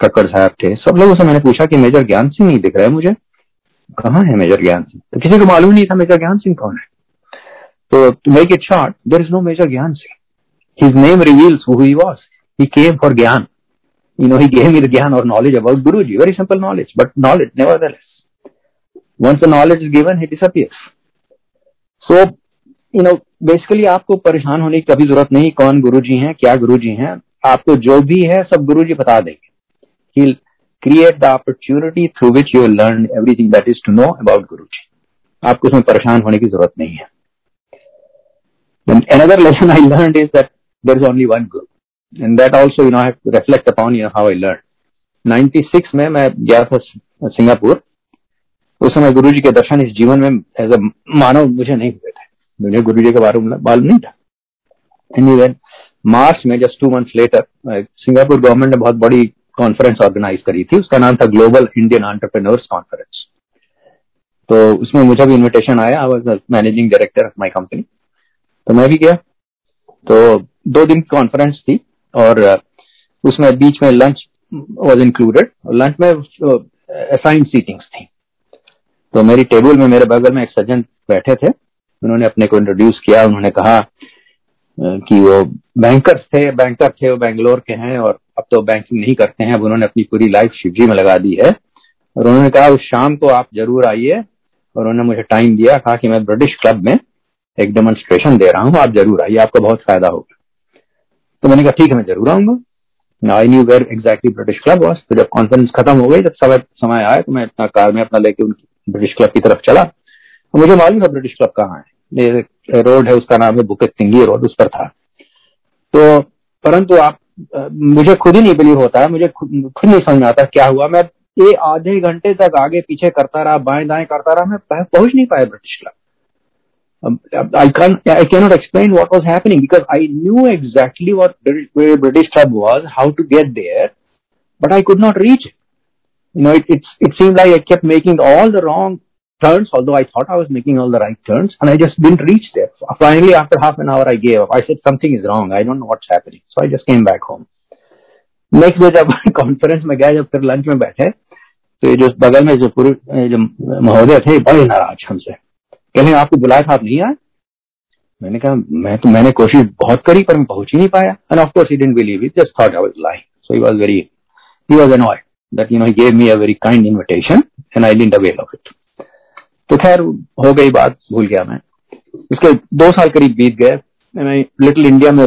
कक्कड़ साहब थे, सब लोगों से मैंने पूछा कि मेजर ज्ञान सिंह नहीं दिख रहे मुझे। कहा है मेजर ज्ञान सिंह? तो किसी को मालूम नहीं था मेजर ज्ञान सिंह कौन है। तो make it short there is no Major Gyan Singh. His name reveals who he was he came for Gyan. You know he game is Gyan और knowledge about Guru ji very simple knowledge but knowledge nevertheless once the knowledge is given he disappears so you know basically आपको परेशान होने की कभी ज़रूरत नहीं कौन गुरु जी हैं, क्या गुरु जी हैं। आपको जो भी है, सब गुरु जी बता देंगे। Create the opportunity through which you learn everything that is to know about Guru ji आपको उसमें परेशान होने की ज़रूरत नहीं है। Learned is that there is only one guru. And that also, you know, I have to reflect upon you know, how I learned. 96 में मैं गया था सिंगापुर। उस समय गुरु जी के दर्शन इस जीवन में एज अ मानव मुझे नहीं हुए थे। मुझे गुरु जी के बारे में मालूम नहीं था। एनी मार्च में just two months later Singapore government ने बहुत बड़ी कॉन्फ्रेंस ऑर्गेनाइज करी थी। उसका नाम था ग्लोबल इंडियन एंटरप्रेन्योर्स कॉन्फ्रेंस तो उसमें मुझे भी इनविटेशन आया। I was managing director of my company तो मैं भी गया। तो दो दिन कॉन्फ्रेंस थी और उसमें बीच में लंच वॉज़ इंक्लूडेड लंच में असाइन सीटिंग्स थी। तो मेरी टेबल में, मेरे बगल में एक सज्जन बैठे थे। उन्होंने अपने को इंट्रोड्यूस किया। उन्होंने कहा कि वो बैंकर्स थे। बैंकर थे। वो बैंगलोर के हैं और अब तो बैंकिंग नहीं करते हैं, अब उन्होंने अपनी पूरी लाइफ शिवजी में लगा दी है। और उन्होंने कहा, उस शाम को आप ज़रूर आइए। और उन्होंने मुझे टाइम दिया, कहा कि मैं ब्रिटिश क्लब में एक डेमोन्स्ट्रेशन दे रहा हूँ, आप ज़रूर आइए, आपको बहुत फ़ायदा होगा। तो मैंने कहा, ठीक है, मैं ज़रूर आऊँगा। I knew where exactly British Club was तो जब कॉन्फ्रेंस खत्म हो गई, जब समय समय आया तो मैं अपना कार में अपना लेके उनकी ब्रिटिश क्लब की तरफ़ चला। तो मुझे मालूम था ब्रिटिश क्लब कहाँ है। रोड है, उसका नाम है बुकेट तिंगी रोड उस पर था। तो परंतु आप मुझे खुद ही नहीं बिलीव होता है मुझे खुद नहीं समझ आता क्या हुआ। मैं ये आधे घंटे तक आगे पीछे करता रहा, बाएँ दाएँ करता रहा, मैं पहुँच नहीं पाया British Club I can I can not explain what was happening because I knew exactly what British Club was how to get there but I could not reach you know it it's it seem like I kept making all the wrong turns, although I thought I was making all the right turns, and I just didn't reach there. Finally, after half an hour, I gave up. I said, something is wrong. I don't know what's happening. So I just came back home. Next day जब conference में गए जब फिर lunch में बैठे तो ये जो बगल में जो पूरे जो महोदय थे बड़े नाराज़ हमसे कहने आपको बुलाया था आप नहीं आए मैंने कहा मैं तो मैंने कोशिश बहुत करी पर मैं पहुँच ही नहीं पाया and of course he didn't believe it just thought I was lying so he was very he was annoyed that you know he gave me a very kind invitation and I didn't avail of it तो खैर, हो गई बात, भूल गया मैं। उसके दो साल करीब बीत गए। मैं लिटिल इंडिया में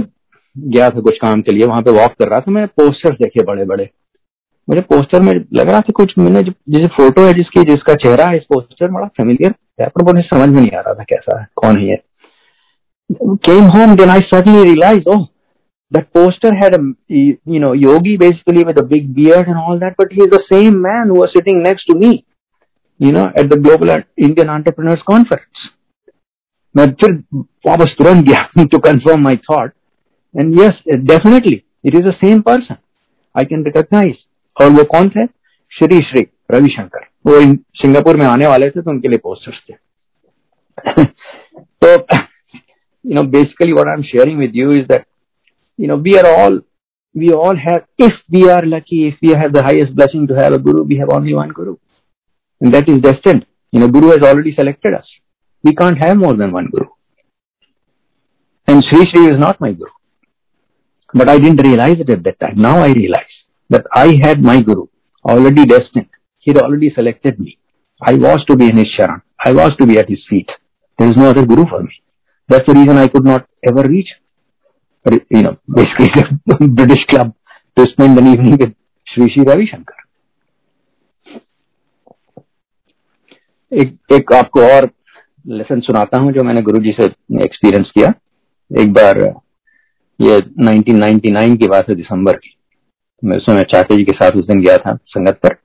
गया था, कुछ काम के लिए। वहाँ पे वॉक कर रहा था। मैंने पोस्टर्स देखे बड़े बड़े मुझे पोस्टर में लग रहा था कुछ, मैंने जैसे फ़ोटो है जिसकी, जिसका चेहरा है, इस पोस्टर बड़ा फेमिलियर है। पर मुझे समझ में नहीं आ रहा था कैसा है, कौन ही है ये। Came home, then I suddenly realized oh that poster had a, you know, yogi basically with a big beard and all that, but he is the same man who was sitting next to me. you know, at the Global Indian Entrepreneurs Conference. मैं फिर वापस तुरंत गया to confirm my thought and yes definitely it is the same person I can recognize और वो कौन थे श्री श्री रविशंकर वो सिंगापुर में आने वाले थे तो उनके लिए पोस्टर्स थे तो you know basically what I'm sharing with you is that you know we are all we all have if we are lucky if we have the highest blessing to have a guru we have only one guru and that is destined. You know, Guru has already selected us. We can't have more than one Guru. And Sri Sri is not my Guru. But I didn't realize it at that time. Now I realize that I had my Guru already destined. He had already selected me. I was to be in his Sharan. I was to be at his feet. There is no other Guru for me. That's the reason I could not ever reach, you know, basically the British club to spend an evening with Sri Sri Ravi Shankar. एक एक आपको और lesson सुनाता हूँ जो मैंने गुरुजी से experience किया। एक बार, ये 1999 की बात है दिसंबर की। मैं उस समय चाचा जी के साथ उस दिन गया था संगत पर।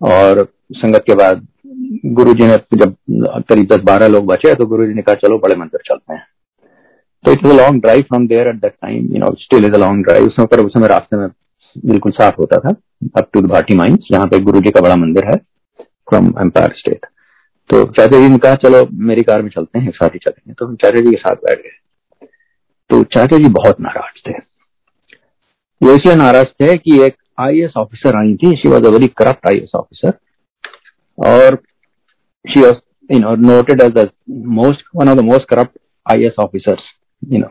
और संगत के बाद गुरुजी ने जब करीब दस बारह लोग बचे तो गुरुजी ने कहा, चलो, बड़े मंदिर चलते हैं। तो it is a long drive from there at that time you know still is a long drive उसमें, पर उस समय रास्ते में बिल्कुल साफ़ होता था up to the Bhati mines यहाँ पे गुरु जी का बड़ा मंदिर है फ्रॉम एम्पायर स्टेट तो चाचा जी ने कहा, चलो, मेरी कार में चलते हैं, साथ ही चलेंगे। तो हम चाचा जी के साथ बैठ गए। तो चाचा जी बहुत नाराज़ थे। वो इसलिए नाराज़ थे कि एक आई ऑफिसर आई थी। She was a very corrupt I officer और she was noted as the most one of the most corrupt I officers you know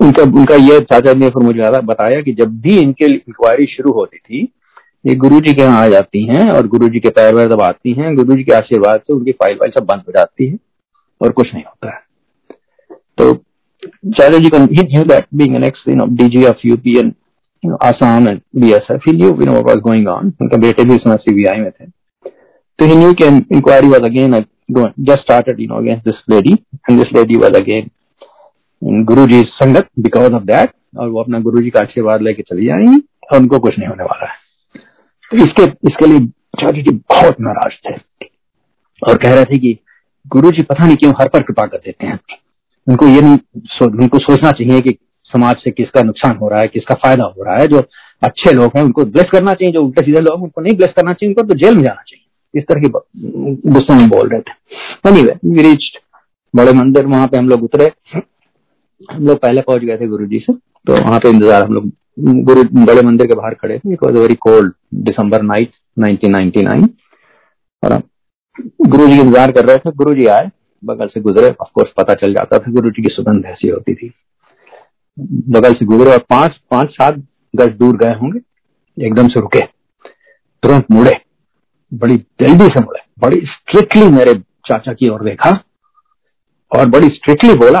उनका उनका ये चाचा जी ने फिर मुझे बताया कि जब भी इनके इंक्वायरी शुरू होती थी ये गुरु जी के यहाँ आ जाती हैं और गुरु जी के पैर वैर जब आती हैं। गुरु जी के आशीर्वाद से उनकी फ़ाइल वाइल सब बंद हो जाती है और कुछ नहीं होता है। तो चैलो जी कन्यू that being next you know D of UP and Assam B S F you know was going on उनका बेटे भी उसमें सी बी में थे। तो he knew can inquiry was again just started you against this lady and this lady was again Guru ji sangat because of that और वो अपना गुरु जी का आशीर्वाद लेके चली जाएँगी और उनको कुछ नहीं होने वाला है। तो इसके इसके लिए चाचा जी बहुत नाराज़ थे। और कह रहे थे कि गुरु जी पता नहीं क्यों हर पर कृपा कर देते हैं। उनको ये नहीं सो, उनको सोचना चाहिए कि समाज से किसका नुकसान हो रहा है किसका फ़ायदा हो रहा है। जो अच्छे लोग हैं उनको ब्लेस करना चाहिए जो उल्टे सीधे लोग उनको नहीं ब्लेस करना चाहिए उनको तो जेल में जाना चाहिए। इस तरह की गुस्से में बोल रहे थे। एनीवे बड़े मंदिर वहाँ पे हम लोग उतरे। हम लोग पहले पहुँच गए थे गुरु जी से तो वहाँ पे इंतज़ार हम लोग गुरु बड़े मंदिर के बाहर खड़े थे। It was very cold December night 1999 और गुरु जी इंतज़ार कर रहे थे। गुरु जी आए, बगल से गुजरे। ऑफकोर्स पता चल जाता था गुरु जी की सुगंध ऐसी होती थी। बगल से गुजरे और पाँच पाँच, सात गज दूर गए होंगे। एकदम से रुके। तुरंत मुड़े। बड़ी जल्दी से मुड़े। बड़ी स्ट्रिक्टली मेरे चाचा की ओर देखा। और बड़ी स्ट्रिक्टली बोला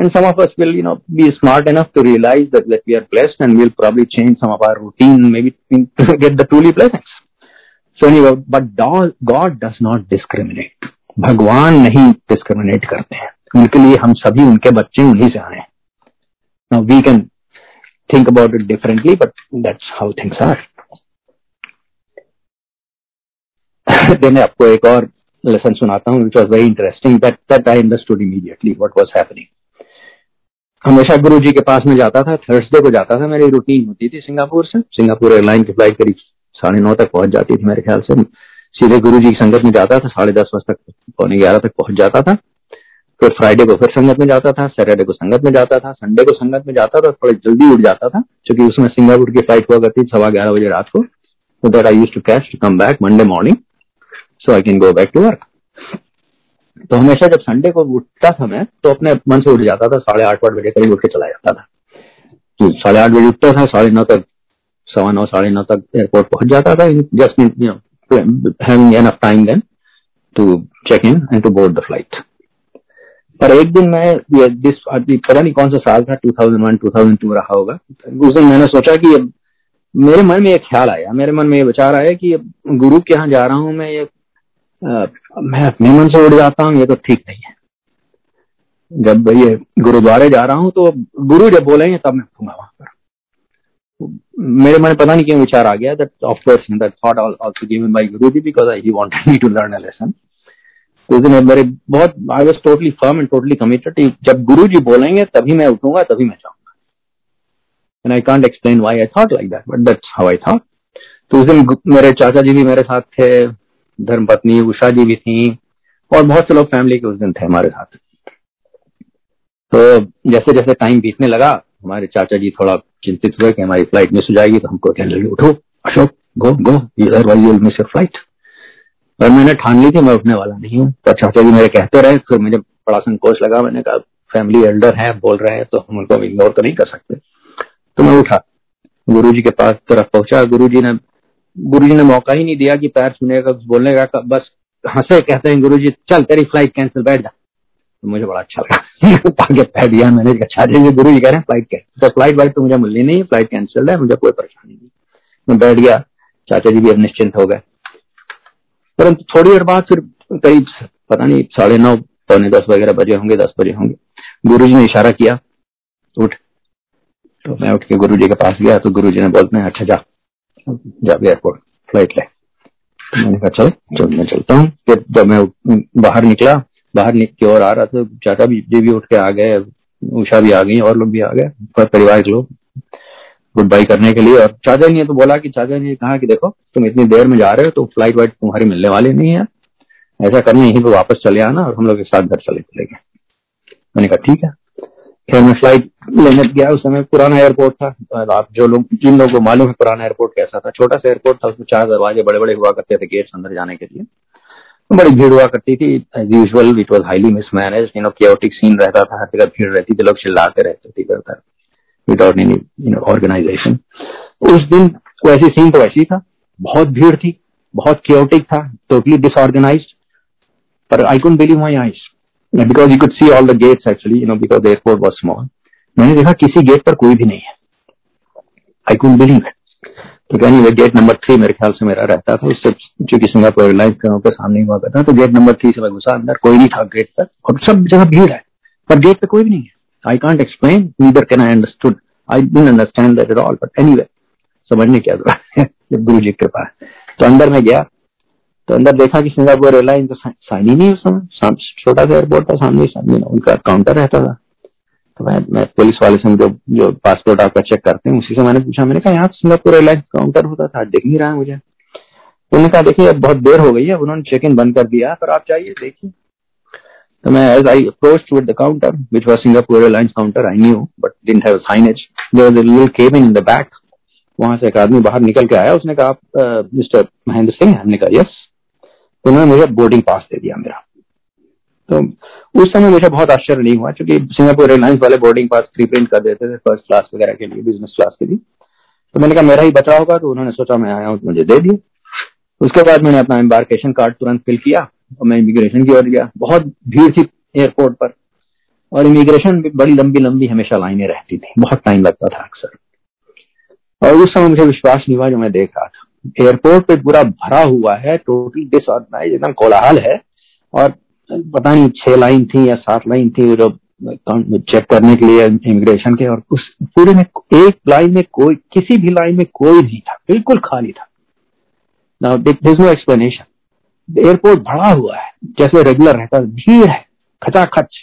And some of us will, you know, be smart enough to realize that, that we are blessed and we'll probably change some of our routine maybe to get the truly blessings. So anyway, but God does not discriminate. भगवान नहीं discriminate करते हैं उनके लिए हम सभी उनके बच्चे उन्हीं से आए Now we can think about it differently, but that's how things are. then आपको एक और लेसन सुनाता हूँ which was very interesting that that I understood immediately what was happening हमेशा गुरु जी के पास में जाता था थर्सडे को जाता था, मेरी रूटीन होती थी सिंगापुर से। सिंगापुर एयरलाइन की फ़्लाइट करीब साढ़े नौ तक पहुँच जाती थी मेरे ख्याल से। सीधे गुरु जी की संगत में जाता था, साढ़े दस बजे तक, पौने ग्यारह तक पहुँच जाता था। फिर फ्राइडे को फिर संगत में जाता था सैटरडे को संगत में जाता था संडे को संगत में जाता था थोड़ी जल्दी उठ जाता था, क्योंकि उसमें सिंगापुर की फ़्लाइट हुआ करती सवा ग्यारह बजे रात को। तो that I use to catch to come back Monday morning so I can go back to work तो हमेशा जब संडे को उठता था मैं तो अपने मन से उठ जाता था, साढ़े आठ आठ बजे करीब उठ के चला जाता था। तो साढ़े आठ बजे उठता था, साढ़े नौ तक, सवा नौ, साढ़े नौ तक एयरपोर्ट पहुँच जाता था just you know having enough time then to check in and to board the flight पर एक दिन मैं दिस पता नहीं कौन सा साल था 2001 2002 रहा होगा, उस दिन मैंने सोचा कि मेरे मन में एक ख्याल आया, मेरे मन में ये विचार आया कि गुरु के यहाँ जा रहा हूँ, मैं ये मैं अपने मन से उड़ जाता हूँ, ये तो ठीक नहीं है। जब ये गुरुद्वारे जा रहा हूँ तो गुरु जब बोलेंगे, तब मैं उठूँगा वहाँ पर। मेरे मन पता नहीं क्यों विचार आ गया that of course that thought also given by Guruji because he wanted me to learn a lesson उस दिन मेरे बहुत I was totally firm and totally committed जब गुरु जी बोलेंगे, तभी मैं उठूँगा, तभी मैं जाऊँगा। And I can't explain why I thought like that but that's how I thought तो उस दिन मेरे चाचा जी भी मेरे साथ थे धर्म पत्नी उषा जी भी थी और बहुत से लोग फैमिली के उस दिन थे हमारे साथ। तो जैसे जैसे टाइम बीतने लगा, हमारे चाचा जी थोड़ा चिंतित हुए कि हमारी फ़्लाइट मिस हो जाएगी तो हमको कहने लगे, उठो, Ashok go go you miss your flight और मैंने ठान ली थी मैं उठने वाला नहीं हूँ। तो चाचा जी मेरे कहते रहे, फिर मुझे बड़ा संकोच लगा। मैंने कहा फैमिली एल्डर है, बोल रहे हैं तो हम उनको इग्नोर तो नहीं कर सकते। तो मैं उठा गुरु जी के पास तरफ़ पहुँचा। गुरु जी ने गुरु ने मौका ही नहीं दिया कि पैर छूने का, कुछ बोलने का बस हंसे, कहते हैं गुरु जी चल, तेरी फ़्लाइट कैंसिल बैठ जा। तो मुझे बड़ा अच्छा लगा। आगे बैठ दिया मैंने अच्छा जी गुरु जी कह रहे हैं फ़्लाइट कैंसिल तो फ़्लाइट वाइट तो मुझे मिलनी नहीं फ़्लाइट कैंसिल है, मुझे कोई परेशानी नहीं। मैं बैठ गया, चाचा जी भी अब निश्चिंत हो गए। परंतु थोड़ी देर बाद फिर करीब पता नहीं, साढ़े नौ, पौने दस वगैरह बजे होंगे, दस बजे होंगे। गुरु जी ने इशारा किया, उठ। तो मैं उठ के गुरु जी के पास गया तो गुरु जी ने बोलते हैं अच्छा जा। जा एयरपोर्ट फ़्लाइट ले तो मैंने कहा चल चल मैं चलता हूँ। फिर जब मैं बाहर निकला, बाहर निकल के और आ रहा था, चाचा भी, जी भी उठ के आ गए, उषा भी आ गई, और लोग भी आ गए परिवार के लोग। गुड बाई करने के लिए, और चाचा ने तो बोला कि, चाचा ने कहा कि देखो, तुम इतनी देर में जा रहे हो तो फ़्लाइट वाइट तुम्हारी मिलने वाली नहीं है। ऐसा करने यहीं पे वापस चले आना, और हम लोग एक साथ घर चले चले गए मैंने कहा, ठीक है। फिर मैं फ़्लाइट लेने गया उस समय पुराना एयरपोर्ट था। आप जो लोग, जिन लोगों को मालूम है पुराना एयरपोर्ट कैसा था, छोटा सा एयरपोर्ट था, उसमें चार दरवाजे बड़े बड़े हुआ करते थे गेट्स अंदर जाने के लिए। बड़ी भीड़ हुआ करती थी। As usual it was highly mismanage you know chaotic scene रहता था हर जगह भीड़ रहती थी, लोग चिल्लाते रहते थे इधर उधर without any you know organisation उस दिन वैसी सीन तो वैसी था। बहुत भीड़ थी, बहुत क्योटिक था टोटली डिसऑर्गेनाइज पर I couldn't believe my eyes because you could see all the gates actually you know because airport was small मैंने देखा किसी गेट पर कोई भी नहीं है। आई कुंट बिलीव इट तो कहनी वे गेट नंबर थ्री मेरे ख्याल से मेरा रहता था। उससे चूँकि सिंगापुर एयरलाइंस के सामने हुआ करता तो गेट नंबर थ्री से मैं घुसा अंदर। कोई नहीं था गेट पर। और सब जगह भीड़ है पर गेट पे कोई भी नहीं है। I can't explain, neither can I understood. I didn't understand that at all. But anyway, समझने क्या ज़रूरत है गुरु जी कृपा है। तो अंदर में गया तो अंदर देखा कि सिंगापुर एयरलाइन तो साइन ही नहीं उस समय। छोटा सा एयरपोर्ट था सामने सामने उनका काउंटर रहता था। तो मैं मैं पुलिस वाले से जो जो पासपोर्ट आपका चेक करते हैं उसी से मैंने पूछा मैंने कहा यहाँ सिंगापुर एयरलाइन काउंटर होता था दिख नहीं रहा मुझे। उन्होंने कहा देखिए अब बहुत देर हो गई है उन्होंने चेक इन बंद कर दिया पर आप जाइए देखिए। counter, which was Singapore Airlines counter, I knew, but didn't have a signage. There was a little cabin in the back. वहाँ से एक आदमी बाहर निकल के आया उसने कहा आप मिस्टर महेंद्र सिंह? हमने कहा यस। तो उन्होंने मुझे बोर्डिंग पास दे दिया मेरा। तो उस समय मुझे बहुत आश्चर्य नहीं हुआ, क्योंकि सिंगापुर एयरलाइंस वाले बोर्डिंग पास प्री प्रिंट कर देते थे फ़र्स्ट क्लास वगैरह के लिए बिज़नेस क्लास के लिए। तो मैंने कहा, मेरा ही बचा होगा। तो उन्होंने सोचा, मैं आया हूँ तो मुझे दे दिया। उसके बाद मैंने अपना एम्बार्केशन कार्ड तुरंत फिल किया और मैं इमिग्रेशन की ओर गया। बहुत भीड़ थी एयरपोर्ट पर और इमिग्रेशन भी बड़ी लंबी लंबी हमेशा लाइनें रहती थी। बहुत टाइम लगता था अक्सर। और उस समय मुझे विश्वास नहीं हुआ जो मैं देख रहा था। एयरपोर्ट पे पूरा भरा हुआ है, टोटल डिसऑर्गनाइज एकदम कोलाहल है। और पता नहीं, छह लाइन थी या सात लाइन थी, जो चेक करने के लिए इमिग्रेशन के, और उस पूरे में एक लाइन में कोई, किसी भी लाइन में कोई नहीं था, बिल्कुल खाली था। नाउ नो एक्सप्लेनेशन एयरपोर्ट भरा हुआ है, जैसे रेगुलर रहता है भीड़ है, खचाखच,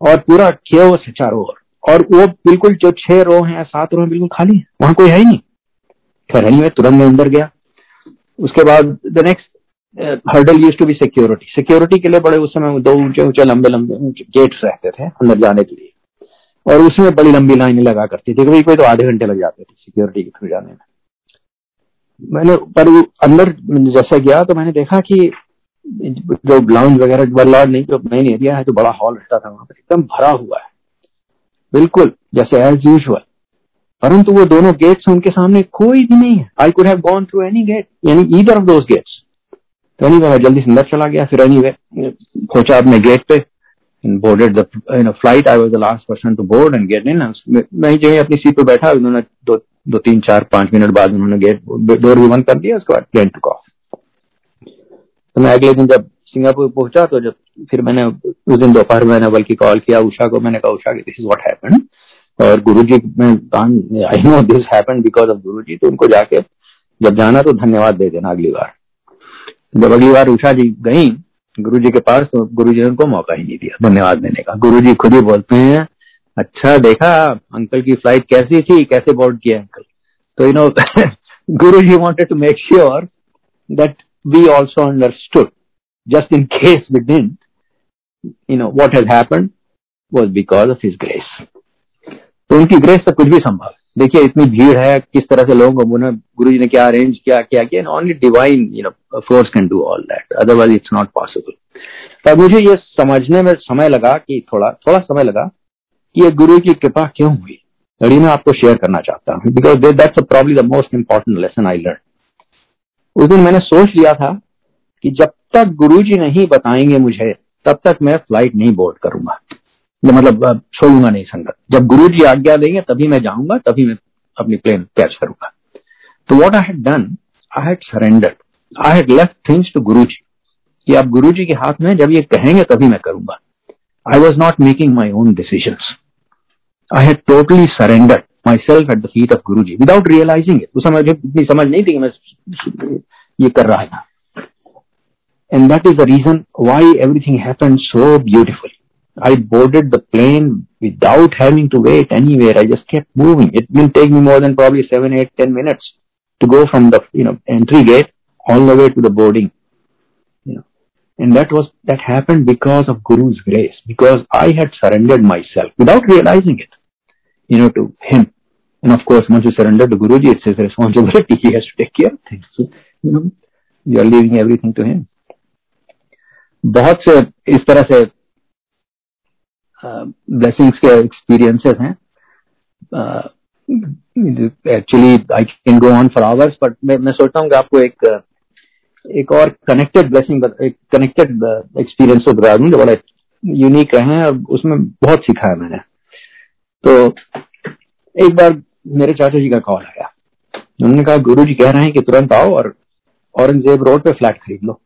और पूरा केवस है चारों ओर। और वो बिल्कुल जो छह रो है सात रो है, बिल्कुल खाली है, वहाँ कोई है ही नहीं। खैर में तुरंत में अंदर गया। उसके बाद the next hurdle used to be security security के लिए बड़े उस समय दो ऊँचे ऊँचे लंबे लंबे गेट्स रहते थे अंदर जाने के लिए। और उसमें बड़ी लंबी लाइनें लगा करती थी कभी कोई तो आधे घंटे लग जाते थे सिक्योरिटी के थ्रू जाने में। मैंने, पर अंदर जैसे गया तो मैंने देखा कि जो लाउंज वगैरह बल्लाड नहीं, जो मेन एरिया है जो बड़ा हॉल रहता था वहाँ पर। एकदम भरा हुआ है। बिल्कुल, जैसे एज यूजल परंतु वो दोनों गेट्स उनके सामने कोई भी नहीं है। I could have gone through any gate यानी ईदर ऑफ़ दोज गेट्स तो एनी मैं जल्दी से अंदर चला गया। फिर एनी वे पहुँचा अपने गेट पे boarded the flight I was the last person to board and get in मैं जो अपनी सीट पे बैठा। उन्होंने दो दो, तीन, चार, पाँच मिनट बाद उन्होंने गेट डोर भी बंद कर दिया। उसके बाद प्लेन टुक ऑफ़ तो मैं अगले दिन जब सिंगापुर पहुँचा तो जब फिर मैंने उस दिन दोपहर मैंने बल्कि कॉल किया। उषा को मैंने कहा, Usha this is what happened और Guru ji I know this happened because of Guru ji तो उनको जाके जब जाना तो धन्यवाद दे देना अगली बार। जब अगली बार उषा जी गई, गुरु जी के पास तो गुरु जी ने उनको मौका ही नहीं दिया धन्यवाद देने का। गुरु जी खुद ही बोलते हैं अच्छा देखा, अंकल की फ़्लाइट कैसी थी, कैसे बोर्ड किया अंकल? तो you know Guru ji wanted to make sure that we also understood just in case we didn't you know, what has happened was because of his grace तो उनकी grace से कुछ भी संभव देखिए, इतनी भीड़ है, किस तरह से लोगों को गुरु जी ने क्या अरेंज किया क्या किया only divine you know force can do all that otherwise it's not possible पर मुझे ये समझने में समय लगा कि थोड़ा थोड़ा समय लगा कि ये गुरु की कृपा क्यों हुई? लड़ी मैं आपको शेयर करना चाहता हूँ because that's probably the most important lesson I learn उस दिन मैंने सोच लिया था कि जब तक गुरु जी नहीं बताएँगे मुझे, तब तक मैं फ़्लाइट नहीं बोर्ड करूँगा। मतलब छोड़ूँगा नहीं संगत जब गुरु जी आज्ञा देंगे, तभी मैं जाऊँगा, तभी मैं अपनी प्लेन कैच करूँगा। तो what I had done I had surrender I had left things to Guru ji. कि आप गुरु जी के हाथ में जब ये कहेंगे, तभी मैं करूँगा। I was not making my own decision I had totally surrender myself at the feet of Guru ji without realising it उस समय मुझे इतनी समझ नहीं थी कि मैं ये कर रहा था। And that is the reason why everything happen so beautiful I boarded the plane without having to wait anywhere. I just kept moving. It didn't take me more than probably seven, eight, ten minutes to go from the you know entry gate all the way to the boarding. You know, and that was that happened because of Guru's grace, because I had surrendered myself without realizing it, you know, to him. And of course, once you surrender to Guruji, it's his responsibility. He has to take care of things. So, you know, you are leaving everything to him. बहुत से इस तरह से blessings के experiences हैं। Actually I can go on for hours but मैं सोचता हूँ कि आपको एक एक और कनेक्टेड ब्लेसिंग एक कनेक्टेड एक्सपीरियंस को बता दूँ जो बड़ा यूनिक रहे हैं, और उसमें बहुत सीखा है मैंने। तो एक बार मेरे चाचा जी का कॉल आया। उन्होंने कहा गुरु जी कह रहे हैं कि तुरंत आओ और औरंगज़ेब रोड पे फ्लैट खरीद लो।